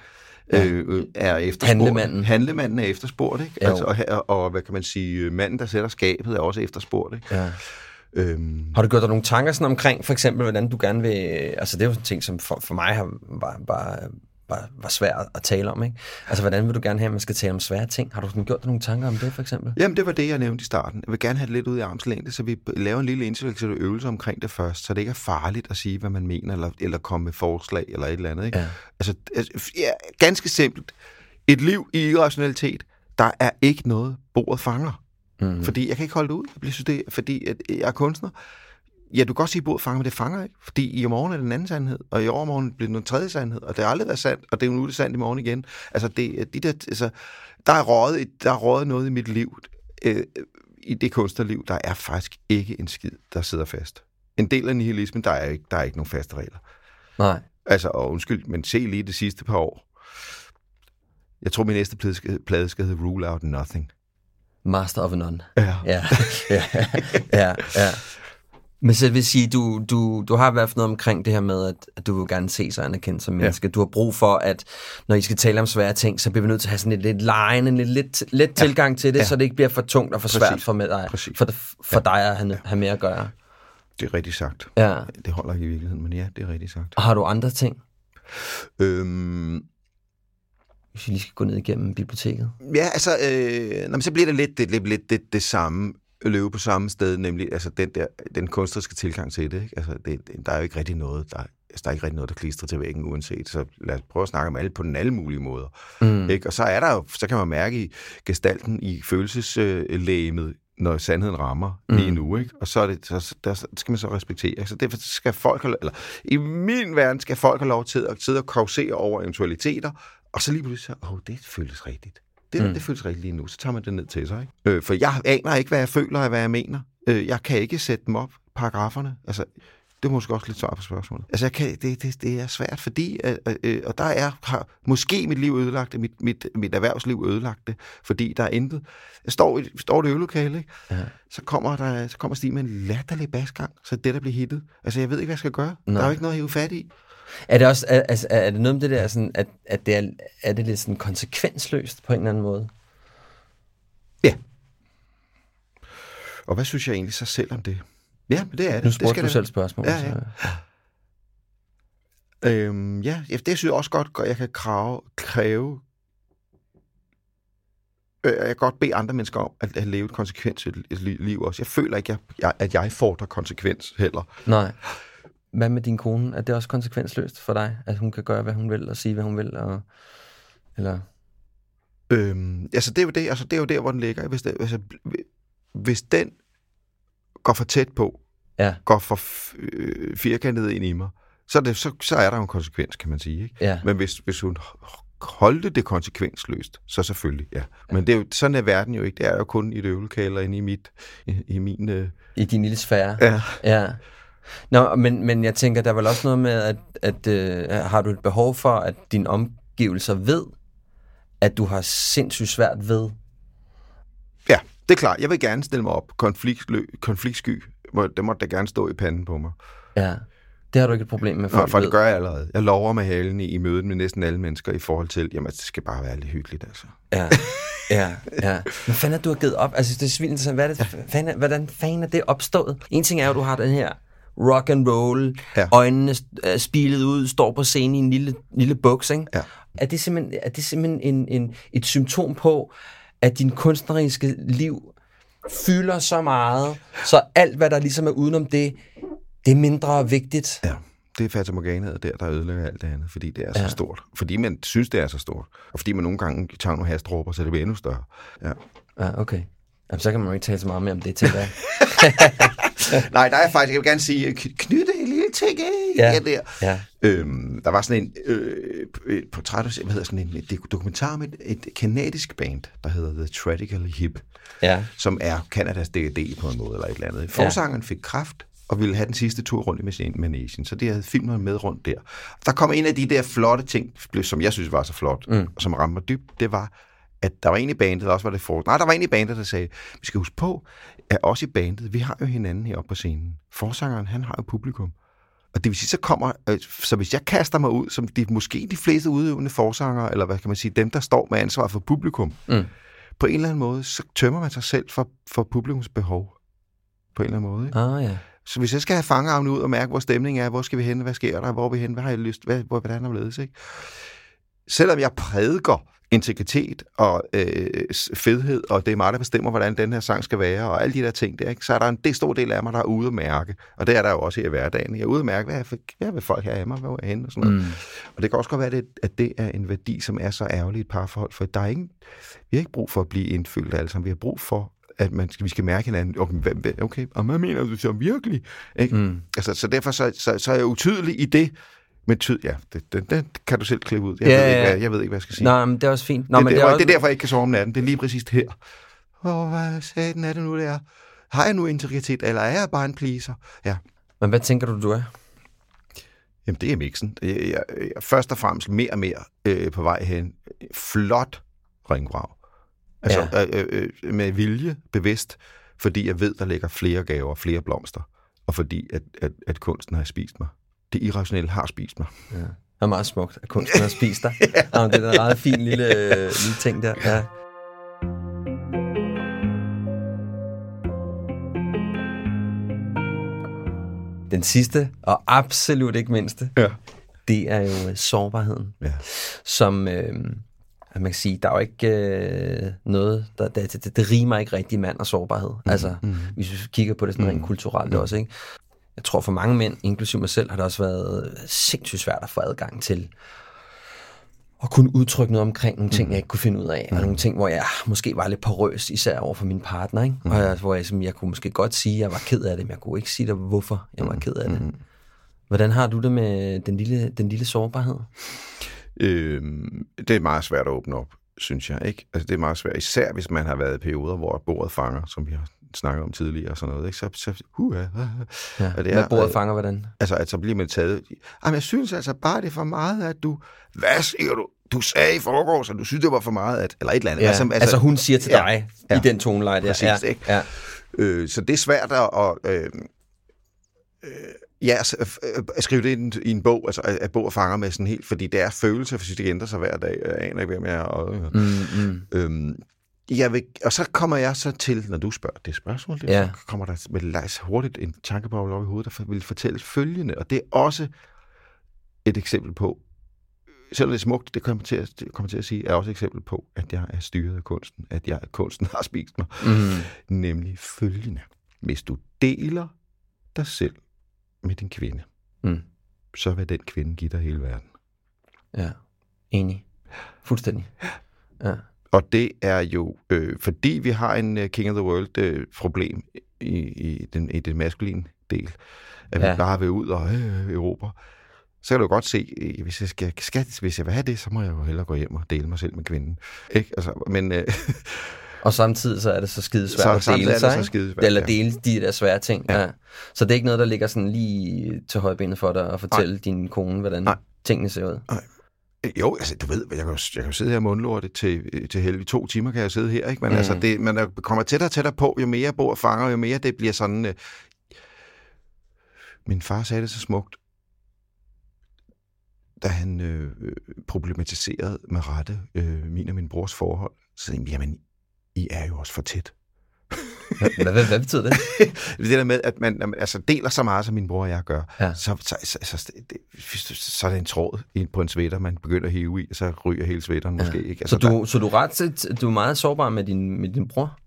øh, øh, er efterspurgt. Handlemanden. Handlemanden er efterspurgt, ikke? Jo. Altså, og, og, hvad kan man sige, øh, manden, der sætter skabet, er også efterspurgt, ikke? Ja. Øhm, Har du gjort dig nogle tanker sådan omkring, for eksempel, hvordan du gerne vil... Altså, det er jo sådan en ting, som for, for mig har, var, var, var, var svært at tale om, ikke? Altså, hvordan vil du gerne have, at man skal tale om svære ting? Har du sådan gjort dig nogle tanker om det, for eksempel? Jamen, det var det, jeg nævnte i starten. Jeg vil gerne have det lidt ud i armslængde, så vi laver en lille intellektuel øvelse omkring det først, så det ikke er farligt at sige, hvad man mener, eller, eller komme med forslag, eller et eller andet. Ikke? Ja. Altså, altså, ja, ganske simpelt. Et liv i irrationalitet, der er ikke noget, bordet fanger. Mm. Fordi jeg kan ikke holde det ud. Fordi jeg er kunstner. Ja, du kan godt sige, at bordet fanger, men det fanger ikke. Fordi i morgen er det en anden sandhed, og i overmorgen bliver det en tredje sandhed, og det har aldrig været sandt, og det er jo nu det sandt i morgen igen. Altså, det, de der, altså der, er røget, et- der er røget noget i mit liv, øh, i det kunstnerliv, der er faktisk ikke en skid, der sidder fast. En del af nihilismen, der er ikke, der er ikke nogen faste regler. Nej. Altså, og undskyld, men se lige det sidste par år. Jeg tror, min næste plade skal, plade skal hedde Rule Out Nothing. Master of None. Ja. Ja, ja, ja, ja. Men så vil sige, du, du, du har i hvert fald noget omkring det her med, at, at du vil gerne se sig anerkendt som menneske. Ja. Du har brug for, at når I skal tale om svære ting, så bliver vi nødt til at have sådan et lidt lejen, en lidt, lidt, lidt ja. tilgang til det, ja. Ja. så det ikke bliver for tungt og for svært Præcis. for, med dig, Præcis. for, for dig at have, have med at gøre. Det er rigtigt sagt. Ja. Det holder ikke i virkeligheden, men ja, det er rigtigt sagt. Og har du andre ting? Øhm, Hvis vi lige skal gå ned igennem biblioteket. Ja, altså, øh, nå, men så bliver det lidt det, lidt, lidt det, det samme løbe på samme sted, nemlig altså den der den kunstneriske tilgang til det. Ikke? Altså, det, der er jo ikke rigtig noget, der, altså, der er ikke rigtig noget, der klistrer til væggen uanset. Så lad os prøve at snakke om alle på den alle mulige måder. Mm. Ikke? Og så er der jo, så kan man mærke i gestalten i følelseslægemet, når sandheden rammer mm. lige nu, ikke? Og så, er det, så der skal man så respektere. Så derfor skal folk, have- eller i min verden skal folk have lov til at sidde og kausere over eventualiteter, og så lige pludselig så, åh, oh, det føles rigtigt. Det, mm. det føles rigtigt lige nu. Så tager man det ned til sig, ikke? Øh, for jeg aner ikke, hvad jeg føler og hvad jeg mener. Øh, jeg kan ikke sætte dem op, paragraferne. Altså, det er måske også lidt svar på spørgsmålet. Altså, jeg kan, det, det, det er svært, fordi, øh, øh, og der er har måske mit liv ødelagt det, mit, mit, mit erhvervsliv ødelagt det, fordi der er intet. Jeg står, i, står i det øvelokale, ikke? Ja. Så kommer der, så kommer Stig med en latterlig basgang, så det der bliver hittet. Altså, jeg ved ikke, hvad jeg skal gøre. Nej. Der er jo ikke noget at hive fat i. Er det også, er, altså, er det noget med det der, sådan, at, at det er, er det lidt sådan konsekvensløst på en eller anden måde? Ja. Og hvad synes jeg egentlig så selv om det? Ja, men det er det. Nu det spurgte skal du det selv spørgsmål. Ja, ja. Så, Øhm, ja, det synes jeg også godt, jeg kan krave, kræve. Øh, Jeg kan godt bede andre mennesker om at, at leve et konsekvent liv også. Jeg føler ikke, jeg, jeg, at jeg fordrer konsekvens heller. nej. Hvad med din kone? Er det også konsekvensløst for dig, at hun kan gøre, hvad hun vil, og sige, hvad hun vil? Og, eller... Øhm, altså, det er, jo det, altså, det er jo der, hvor den ligger. Hvis, det, altså, hvis den går for tæt på, Ja, går for øh, firkantet ind i mig, så er, det, så, så er der jo en konsekvens, kan man sige. Ikke? ja. Men hvis, hvis hun holdte det konsekvensløst, så selvfølgelig, ja. Men det er jo, sådan er verden jo ikke. Det er jo kun i et øvelokale inde i, mit, i, i min... Øh, I din lille sfære. ja. Ja. Nå, men, men jeg tænker, der er vel også noget med, at, at øh, har du et behov for, at dine omgivelser ved, at du har sindssygt svært ved. ja, det er klart. Jeg vil gerne stille mig op. Konfliktlø, konfliktsky. Det måtte da gerne stå i panden på mig. Ja. Det har du ikke et problem med, folk for ved. det gør jeg allerede. Jeg lover med halen i, i mødet med næsten alle mennesker i forhold til, jamen, det skal bare være lidt hyggeligt, altså. Ja, ja, ja. Hvad fanden er du har givet op? Altså, det er interessant. Hvad er det, fanden, er- hvordan fanden er det opstået? En ting er jo, at du har den her rock and roll, Ja. øjnene øh, spilet ud, står på scenen i en lille, lille buks, ikke? Ja. Er det simpelthen, er det simpelthen en, en, et symptom på, at din kunstneriske liv fylder så meget, så alt, hvad der ligesom er udenom det, det er mindre vigtigt? Ja, det er Fata Morganaet der, der ødelægger alt det andet, fordi det er så Ja. stort. Fordi man synes, det er så stort. Og fordi man nogle gange tager nogle hastråber, så det bliver endnu større. Ja. Ja, okay. Jamen, så kan man jo ikke tale så meget mere om det, tænker jeg. Nej, der er faktisk, jeg vil gerne sige, knytte en lille ting af Ja. ja. der. Ja. Øhm, der var sådan en øh, portræt, hvad hedder sådan en et dokumentar med et, et kanadisk band, der hedder The Tragically Hip, Ja. som er Kanadas DD på en måde, eller et eller andet. Forsangeren fik kraft, og ville have den sidste tur rundt i Managen, så det havde filmet med rundt der. Der kom en af de der flotte ting, som jeg synes var så flot, mm. og som ramte mig dybt, det var, at der var en i bandet, der også var det for... Nej, der var en i bandet, der sagde, vi skal huske på, at også i bandet, vi har jo hinanden heroppe på scenen. Forsangeren, han har jo publikum. Og det vil sige, så kommer, øh, så hvis jeg kaster mig ud, som de, måske de fleste udøvende forsanger, eller hvad kan man sige, dem, der står med ansvar for publikum, Mm. på en eller anden måde, så tømmer man sig selv for, for publikums behov. På en eller anden måde. Ikke? Ah, ja. Så hvis jeg skal have fangearmene ud og mærke, hvor stemningen er, hvor skal vi hen, hvad sker der, hvor er vi hen, hvad har jeg lyst, hvad, hvor, hvordan er det ikke? Selvom jeg prædiker integritet og øh, fedhed, og det er mig, der bestemmer, hvordan den her sang skal være, og alle de der ting der, ikke? så er der en det stor del af mig, der er ude at mærke. Og det er der jo også her i hverdagen. Jeg er ude at mærke, hvad, er, for- hvad vil folk have af mig, hvor er jeg henne, og sådan noget. Mm. Og det kan også godt være, at det, er en værdi, som er så ærgerlig i et parforhold, for der er ingen, vi har ikke brug for at blive indfyldt alle sammen. Vi har brug for, at man skal, vi skal mærke hinanden. Okay, okay og hvad mener du så virkelig? Ikke? Mm. Altså, så derfor så, så, så er jeg utydelig i det, men tyd, ja, det, det, det kan du selv klippe ud. Jeg, Ja, ved, ikke, hvad, jeg ved ikke, hvad jeg skal sige. Nå, men det er også fint. Nå, det, men det, er, også... det er derfor, jeg ikke kan sove om natten. Det er lige præcis her. Åh, hvad satan er det nu, det er? Har jeg nu integritet, eller er jeg bare en pleaser? Ja, Men hvad tænker du, du er? Jamen, det er mixen. Jeg, jeg, jeg er først og fremmest mere og mere øh, på vej hen. Flot ringvrag. Altså, ja. øh, øh, med vilje, bevidst, fordi jeg ved, der ligger flere gaver, flere blomster, og fordi, at, at, at kunsten har spist mig. Det irrationelle har spist mig. Ja. Det er meget smukt, at kunsten har spist dig. ja. Det er en meget fin lille, øh, lille ting der. Ja. Den sidste, og absolut ikke mindste. Ja. det er jo øh, sårbarheden, Ja. som øh, at man kan sige, der er jo ikke øh, noget, der, det, det, det rimer ikke rigtig mand og sårbarhed. Mm, altså, mm. hvis vi kigger på det sådan rent kulturelt mm. også, ikke? Jeg tror for mange mænd, inklusive mig selv, har det også været sindssygt svært at få adgang til at kunne udtrykke noget omkring nogle ting, jeg ikke kunne finde ud af, og nogle ting, hvor jeg måske var lidt porøs, især over for min partner, ikke? Og jeg, hvor jeg, som jeg kunne måske godt sige, at jeg var ked af det, men jeg kunne ikke sige dig, hvorfor jeg var ked af det. Hvordan har du det med den lille, den lille sårbarhed? Øh, det er meget svært at åbne op, synes jeg. Ikke? Altså, det er meget svært, især hvis man har været i perioder, hvor bordet fanger, som vi har snakket om tidligere og sådan noget. Ikke? Så, så uh, uh, Ja. Og det Hvad er, bordet øh, fanger, hvordan? Altså, at så bliver man taget... Jamen, jeg synes altså bare, det er for meget, at du... Hvad siger du? Du sagde i forgårs, at du synes, det var for meget, at... Eller et eller andet. Ja, altså, altså hun siger til ja, dig ja. i den toneleje der. Præcis, ja, ikke? Ja. Øh, så det er svært at... at øh, øh, ja, altså, øh, at skrive det i en, i en bog, altså at, at bog fanger med sådan helt, fordi det er følelser, fordi det ændrer sig hver dag. Jeg aner ikke, hvem jeg er. Og, Mm, mm. Øhm, jeg vil, og så kommer jeg så til, når du spørger det spørgsmål, det, Ja. så kommer der så hurtigt en tankeboble op i hovedet, der vil fortælle følgende, og det er også et eksempel på, selvom det er smukt, det kommer til at, det kommer til at sige, er også et eksempel på, at jeg er styret af kunsten, at jeg, kunsten har spist mig. Mm. Nemlig følgende. Hvis du deler dig selv med din kvinde, Mm. så vil den kvinde give dig hele verden. Ja, enig. Fuldstændig. Ja. Og det er jo, øh, fordi vi har en uh, King of the World øh, i, i, den, i den maskuline del, at Ja. vi bare vil ud og øh, Europa, så kan du godt se, øh, hvis jeg, skal, skal, hvis jeg vil have det, så må jeg jo hellere gå hjem og dele mig selv med kvinden. Ikke? Altså, men øh, Og samtidig så er det så skide svært Så at dele sig, så skidesvært, Eller ja. dele de der svære ting. Ja. Ja. Så det er ikke noget, der ligger sådan lige til højbenet for dig at fortælle Nej. din kone, hvordan Nej. tingene ser ud. Øh, Jo, altså, du ved, jeg kan jeg kan sidde her og mundlorte til, til helvede. To timer kan jeg sidde her, ikke? Men Mm. mm. altså, det, man er, kommer tættere og tættere på, jo mere jeg bor og fanger, jo mere det bliver sådan... Øh... Min far sagde det så smukt, da han øh, øh, problematiserede med rette øh, min og min brors forhold. Så sagde jamen, I er jo også for tæt. Hvad, hvad, hvad betyder det? det der med, at man når man, altså, deler så meget, som min bror og jeg gør, Ja. så, så, så, så, det, så er det en tråd på en sweater, man begynder at hive i, og så ryger hele sweateren måske. Ikke? Så Altså, du, så du, ret, set- du er meget sårbar med din, med din bror?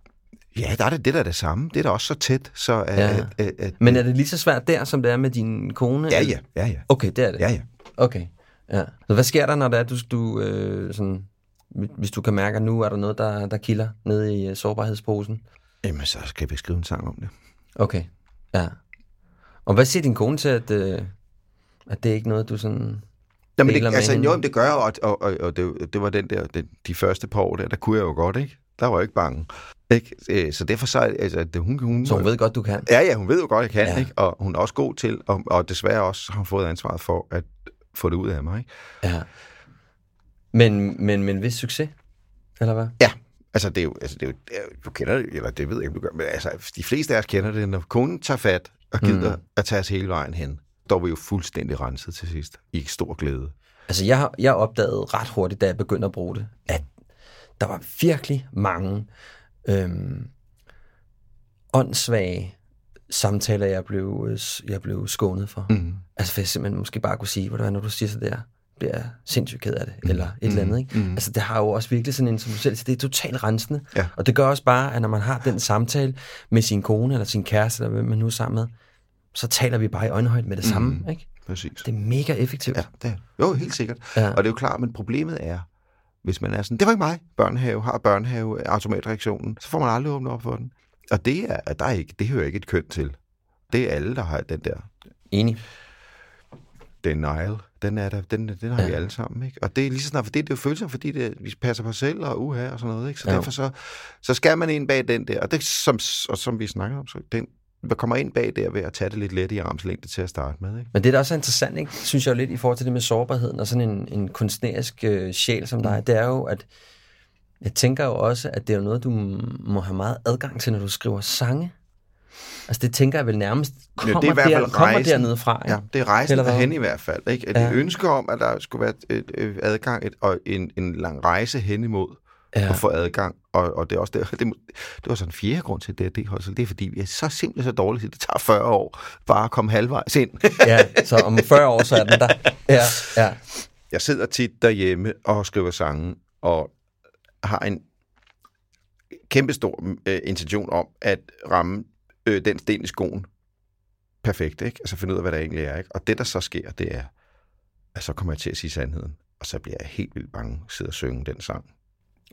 Der, ja, der er det, det der er det samme. Det er da også så tæt, så Ja. at, at, at, Men er det lige så svært der, som det er med din kone? Ja, ja, ja, ja. Okay, det er det. Ja, ja. Okay, ja. Så hvad sker der, når det er, du, du øh, sådan, hvis du kan mærke, at nu er der noget, der, der kilder nede i øh, sårbarhedsposen? Jamen, så skal vi skrive en sang om det. Okay, ja. Og hvad siger din kone til, at, øh, at det er ikke noget, du sådan... Jamen, det, altså, hende? jo, det gør jeg, og, og, og, og det, det var den der, den, de første par år der, der kunne jeg jo godt, ikke? Der var jeg ikke bange. Ikke? Øh, Så derfor så, altså, det, hun, hun, Så hun ved godt, du kan? Ja, ja, hun ved jo godt, jeg kan, Ja. ja. ikke? Og hun er også god til, og, og desværre også har hun fået ansvaret for at få det ud af mig, ikke? Ja. Men, men, men vis succes, eller hvad? Ja, altså det er jo, altså det er jo, du kender det, eller det ved jeg ikke, du gør, men altså de fleste af os kender det, når konen tager fat og gider mm. at tage os hele vejen hen, der var vi jo fuldstændig renset til sidst, i stor glæde. Altså, jeg, jeg opdagede ret hurtigt, da jeg begyndte at bruge det, at der var virkelig mange øhm, åndssvage samtaler, jeg blev, øh, jeg blev skånet for. Mm. Altså, for jeg simpelthen måske bare kunne sige, hvordan når du siger så der, bliver jeg sindssygt ked af det, eller et eller andet, ikke? Mm. Altså, det har jo også virkelig sådan en, som du selv siger, det er totalt rensende. Ja. Og det gør også bare, at når man har den samtale med sin kone, eller sin kæreste, eller hvem man nu er sammen med, så taler vi bare i øjenhøjde med det samme, Mm. ikke? Præcis. Det er mega effektivt. Ja, det er, jo, helt sikkert. Ja. Og det er jo klart, men problemet er, hvis man er sådan, det var ikke mig, børnehave, har børnehave, automatreaktionen, så får man aldrig åbnet op for den. Og det, er, der er ikke, det hører ikke et køn til. Det er alle, der har den der Enig. denial. Den, er der, den, den har Ja. vi alle sammen. Ikke? Og det er lige så snart, for det, det er jo følelser, fordi det, vi passer på os selv og uha og sådan noget. Ikke? Så Ja. derfor så, så skal man ind bag den der. Og det, som, og som vi snakker om, så den, man kommer ind bag der ved at tage det lidt let i armslængde til at starte med. Ikke? Men det, der også er interessant, ikke, synes jeg lidt i forhold til det med sårbarheden og sådan en, en kunstnerisk øh, sjæl som Mm. dig, det er jo, at jeg tænker jo også, at det er noget, du må have meget adgang til, når du skriver sange. Altså det tænker jeg vel nærmest kommer, det er i hvert fald der, kommer rejsen. dernede fra. Ja, det er rejsen Eller derhen i hvert fald. Ikke? Et Ja. ja. ønske om, at der skulle være et, et, adgang et, og en, en lang rejse hen imod ja. at få adgang. Og, og det er også der, det, det var sådan en fjerde grund til det, det det er fordi, vi er så simpelthen så dårlige, at det tager 40 år bare at komme halvvejs ind. ja, så om 40 år, så er den der. Ja, ja. Jeg sidder tit derhjemme og skriver sange, og har en kæmpestor øh, intention om at ramme øh, den sten i skoen perfekt, ikke? Altså finde ud af, hvad der egentlig er, ikke? Og det, der så sker, det er, at så kommer jeg til at sige sandheden, og så bliver jeg helt vildt bange at sidde og synge den sang.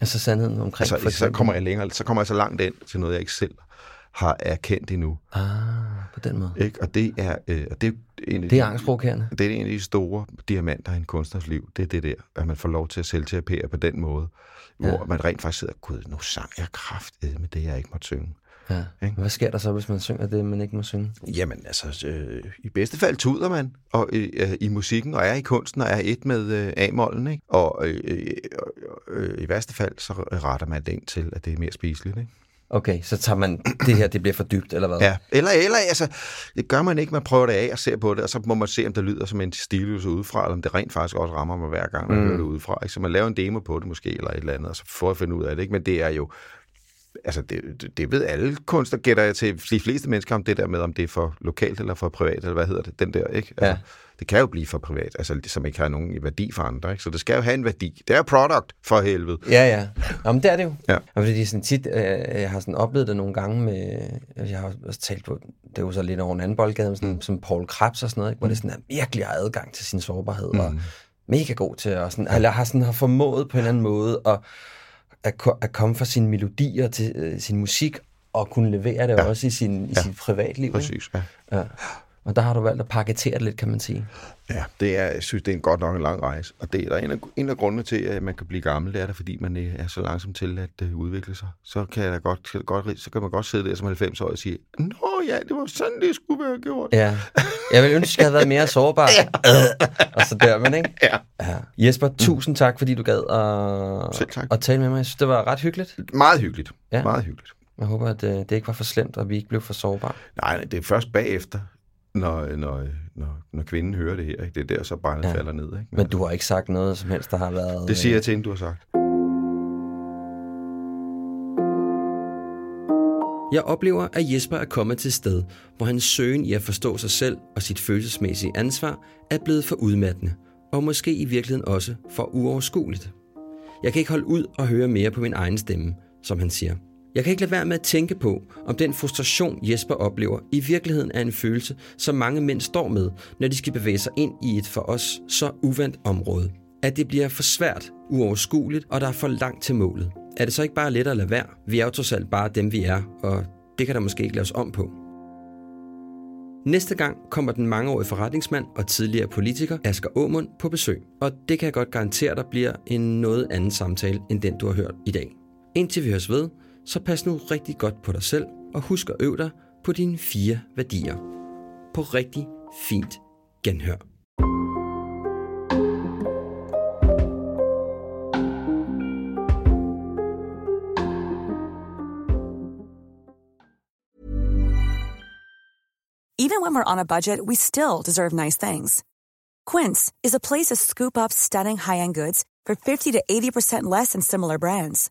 Altså sandheden omkring altså, så kommer jeg længere, så kommer jeg så langt ind til noget, jeg ikke selv har erkendt endnu. Ah, på den måde. Ikke? Og det er, øh, og det er en af det er angstprovokerende. Det er en af de store diamanter i en kunstners liv. Det er det der, at man får lov til at selvterapere på den måde, ja. hvor man rent faktisk sidder, gud, nu sang jeg kraft med det, jeg ikke måtte synge. Ja. Ikke? Hvad sker der så, hvis man synger det, man ikke må synge? Jamen, altså, øh, i bedste fald tuder man og, øh, i musikken, og er i kunsten, og er et med øh, A-mollen, ikke? Og øh, øh, øh, i værste fald, så retter man det ind til, at det er mere spiseligt, ikke? Okay, så tager man det her, det bliver for dybt, eller hvad? Ja, eller, eller altså, det gør man ikke, man prøver det af og ser på det, og så må man se, om det lyder som en stilus udefra, eller om det rent faktisk også rammer mig hver gang, man mm. hører det udefra. Ikke? Så man laver en demo på det måske, eller et eller andet, og så får jeg finde ud af det. Ikke? Men det er jo altså det, det ved alle kunstner, gætter jeg til de fleste mennesker om det der med, om det er for lokalt eller for privat, eller hvad hedder det, den der, ikke? Altså, ja. Det kan jo blive for privat, altså som ikke har nogen værdi for andre, ikke? Så det skal jo have en værdi. Det er product, for helvede. Ja, ja. Jamen, det er det jo. Ja. Og fordi sådan tit, øh, jeg har sådan oplevet det nogle gange med, jeg har også talt på, det jo så lidt over en anden boldgade, sådan, mm. som Paul Krebs og sådan noget, ikke? hvor mm. det sådan er virkelig har adgang til sin sårbarhed, mm. og mega god til at sådan, eller har sådan har formået på en eller anden måde at at, at komme fra sine melodier til øh, sin musik, og kunne levere det ja. også i, sin, i ja. sit privatliv. Præcis, ja. ja. Og der har du valgt at paketere det lidt, kan man sige. Ja, det er, jeg synes, det er en godt nok en lang rejse. Og det er der en af, en af grundene til, at man kan blive gammel, det er der, fordi man er så langsom til at uh, udvikle sig. Så kan, jeg godt, godt, så kan man godt sidde der som 90 år og sige, Nå ja, det var sådan, det skulle være gjort. Ja, jeg vil ønske, at jeg havde været mere sårbar. ja. og så dør man, ikke? Ja. ja. Jesper, tusind tak, fordi du gad at, at tale med mig. Jeg synes, det var ret hyggeligt. Meget hyggeligt. Ja. Meget hyggeligt. Jeg håber, at det, øh, det ikke var for slemt, og vi ikke blev for sårbare. Nej, det er først bagefter, når, når, når, når kvinden hører det her. Ikke? Det er der, så bare ja. falder ned. Ikke? Men, Men du har ikke sagt noget som helst, der har været... Det siger jeg til hende, du har sagt. Jeg oplever, at Jesper er kommet til sted, hvor hans søgen i at forstå sig selv og sit følelsesmæssige ansvar er blevet for udmattende, og måske i virkeligheden også for uoverskueligt. Jeg kan ikke holde ud og høre mere på min egen stemme, som han siger. Jeg kan ikke lade være med at tænke på, om den frustration, Jesper oplever, i virkeligheden er en følelse, som mange mænd står med, når de skal bevæge sig ind i et for os så uvandt område. At det bliver for svært, uoverskueligt, og der er for langt til målet. Er det så ikke bare let at lade være? Vi er jo trods alt bare dem, vi er, og det kan der måske ikke laves om på. Næste gang kommer den mangeårige forretningsmand og tidligere politiker Asger Aumund på besøg, og det kan jeg godt garantere der bliver en noget anden samtale end den, du har hørt i dag. Indtil vi høres ved, så pas nu rigtig godt på dig selv, og husk at øve dig på dine fire værdier. På rigtig fint genhør. Even when we're on a budget, we still deserve nice things. Quince is a place to scoop up stunning high-end goods for 50 to 80% less than similar brands.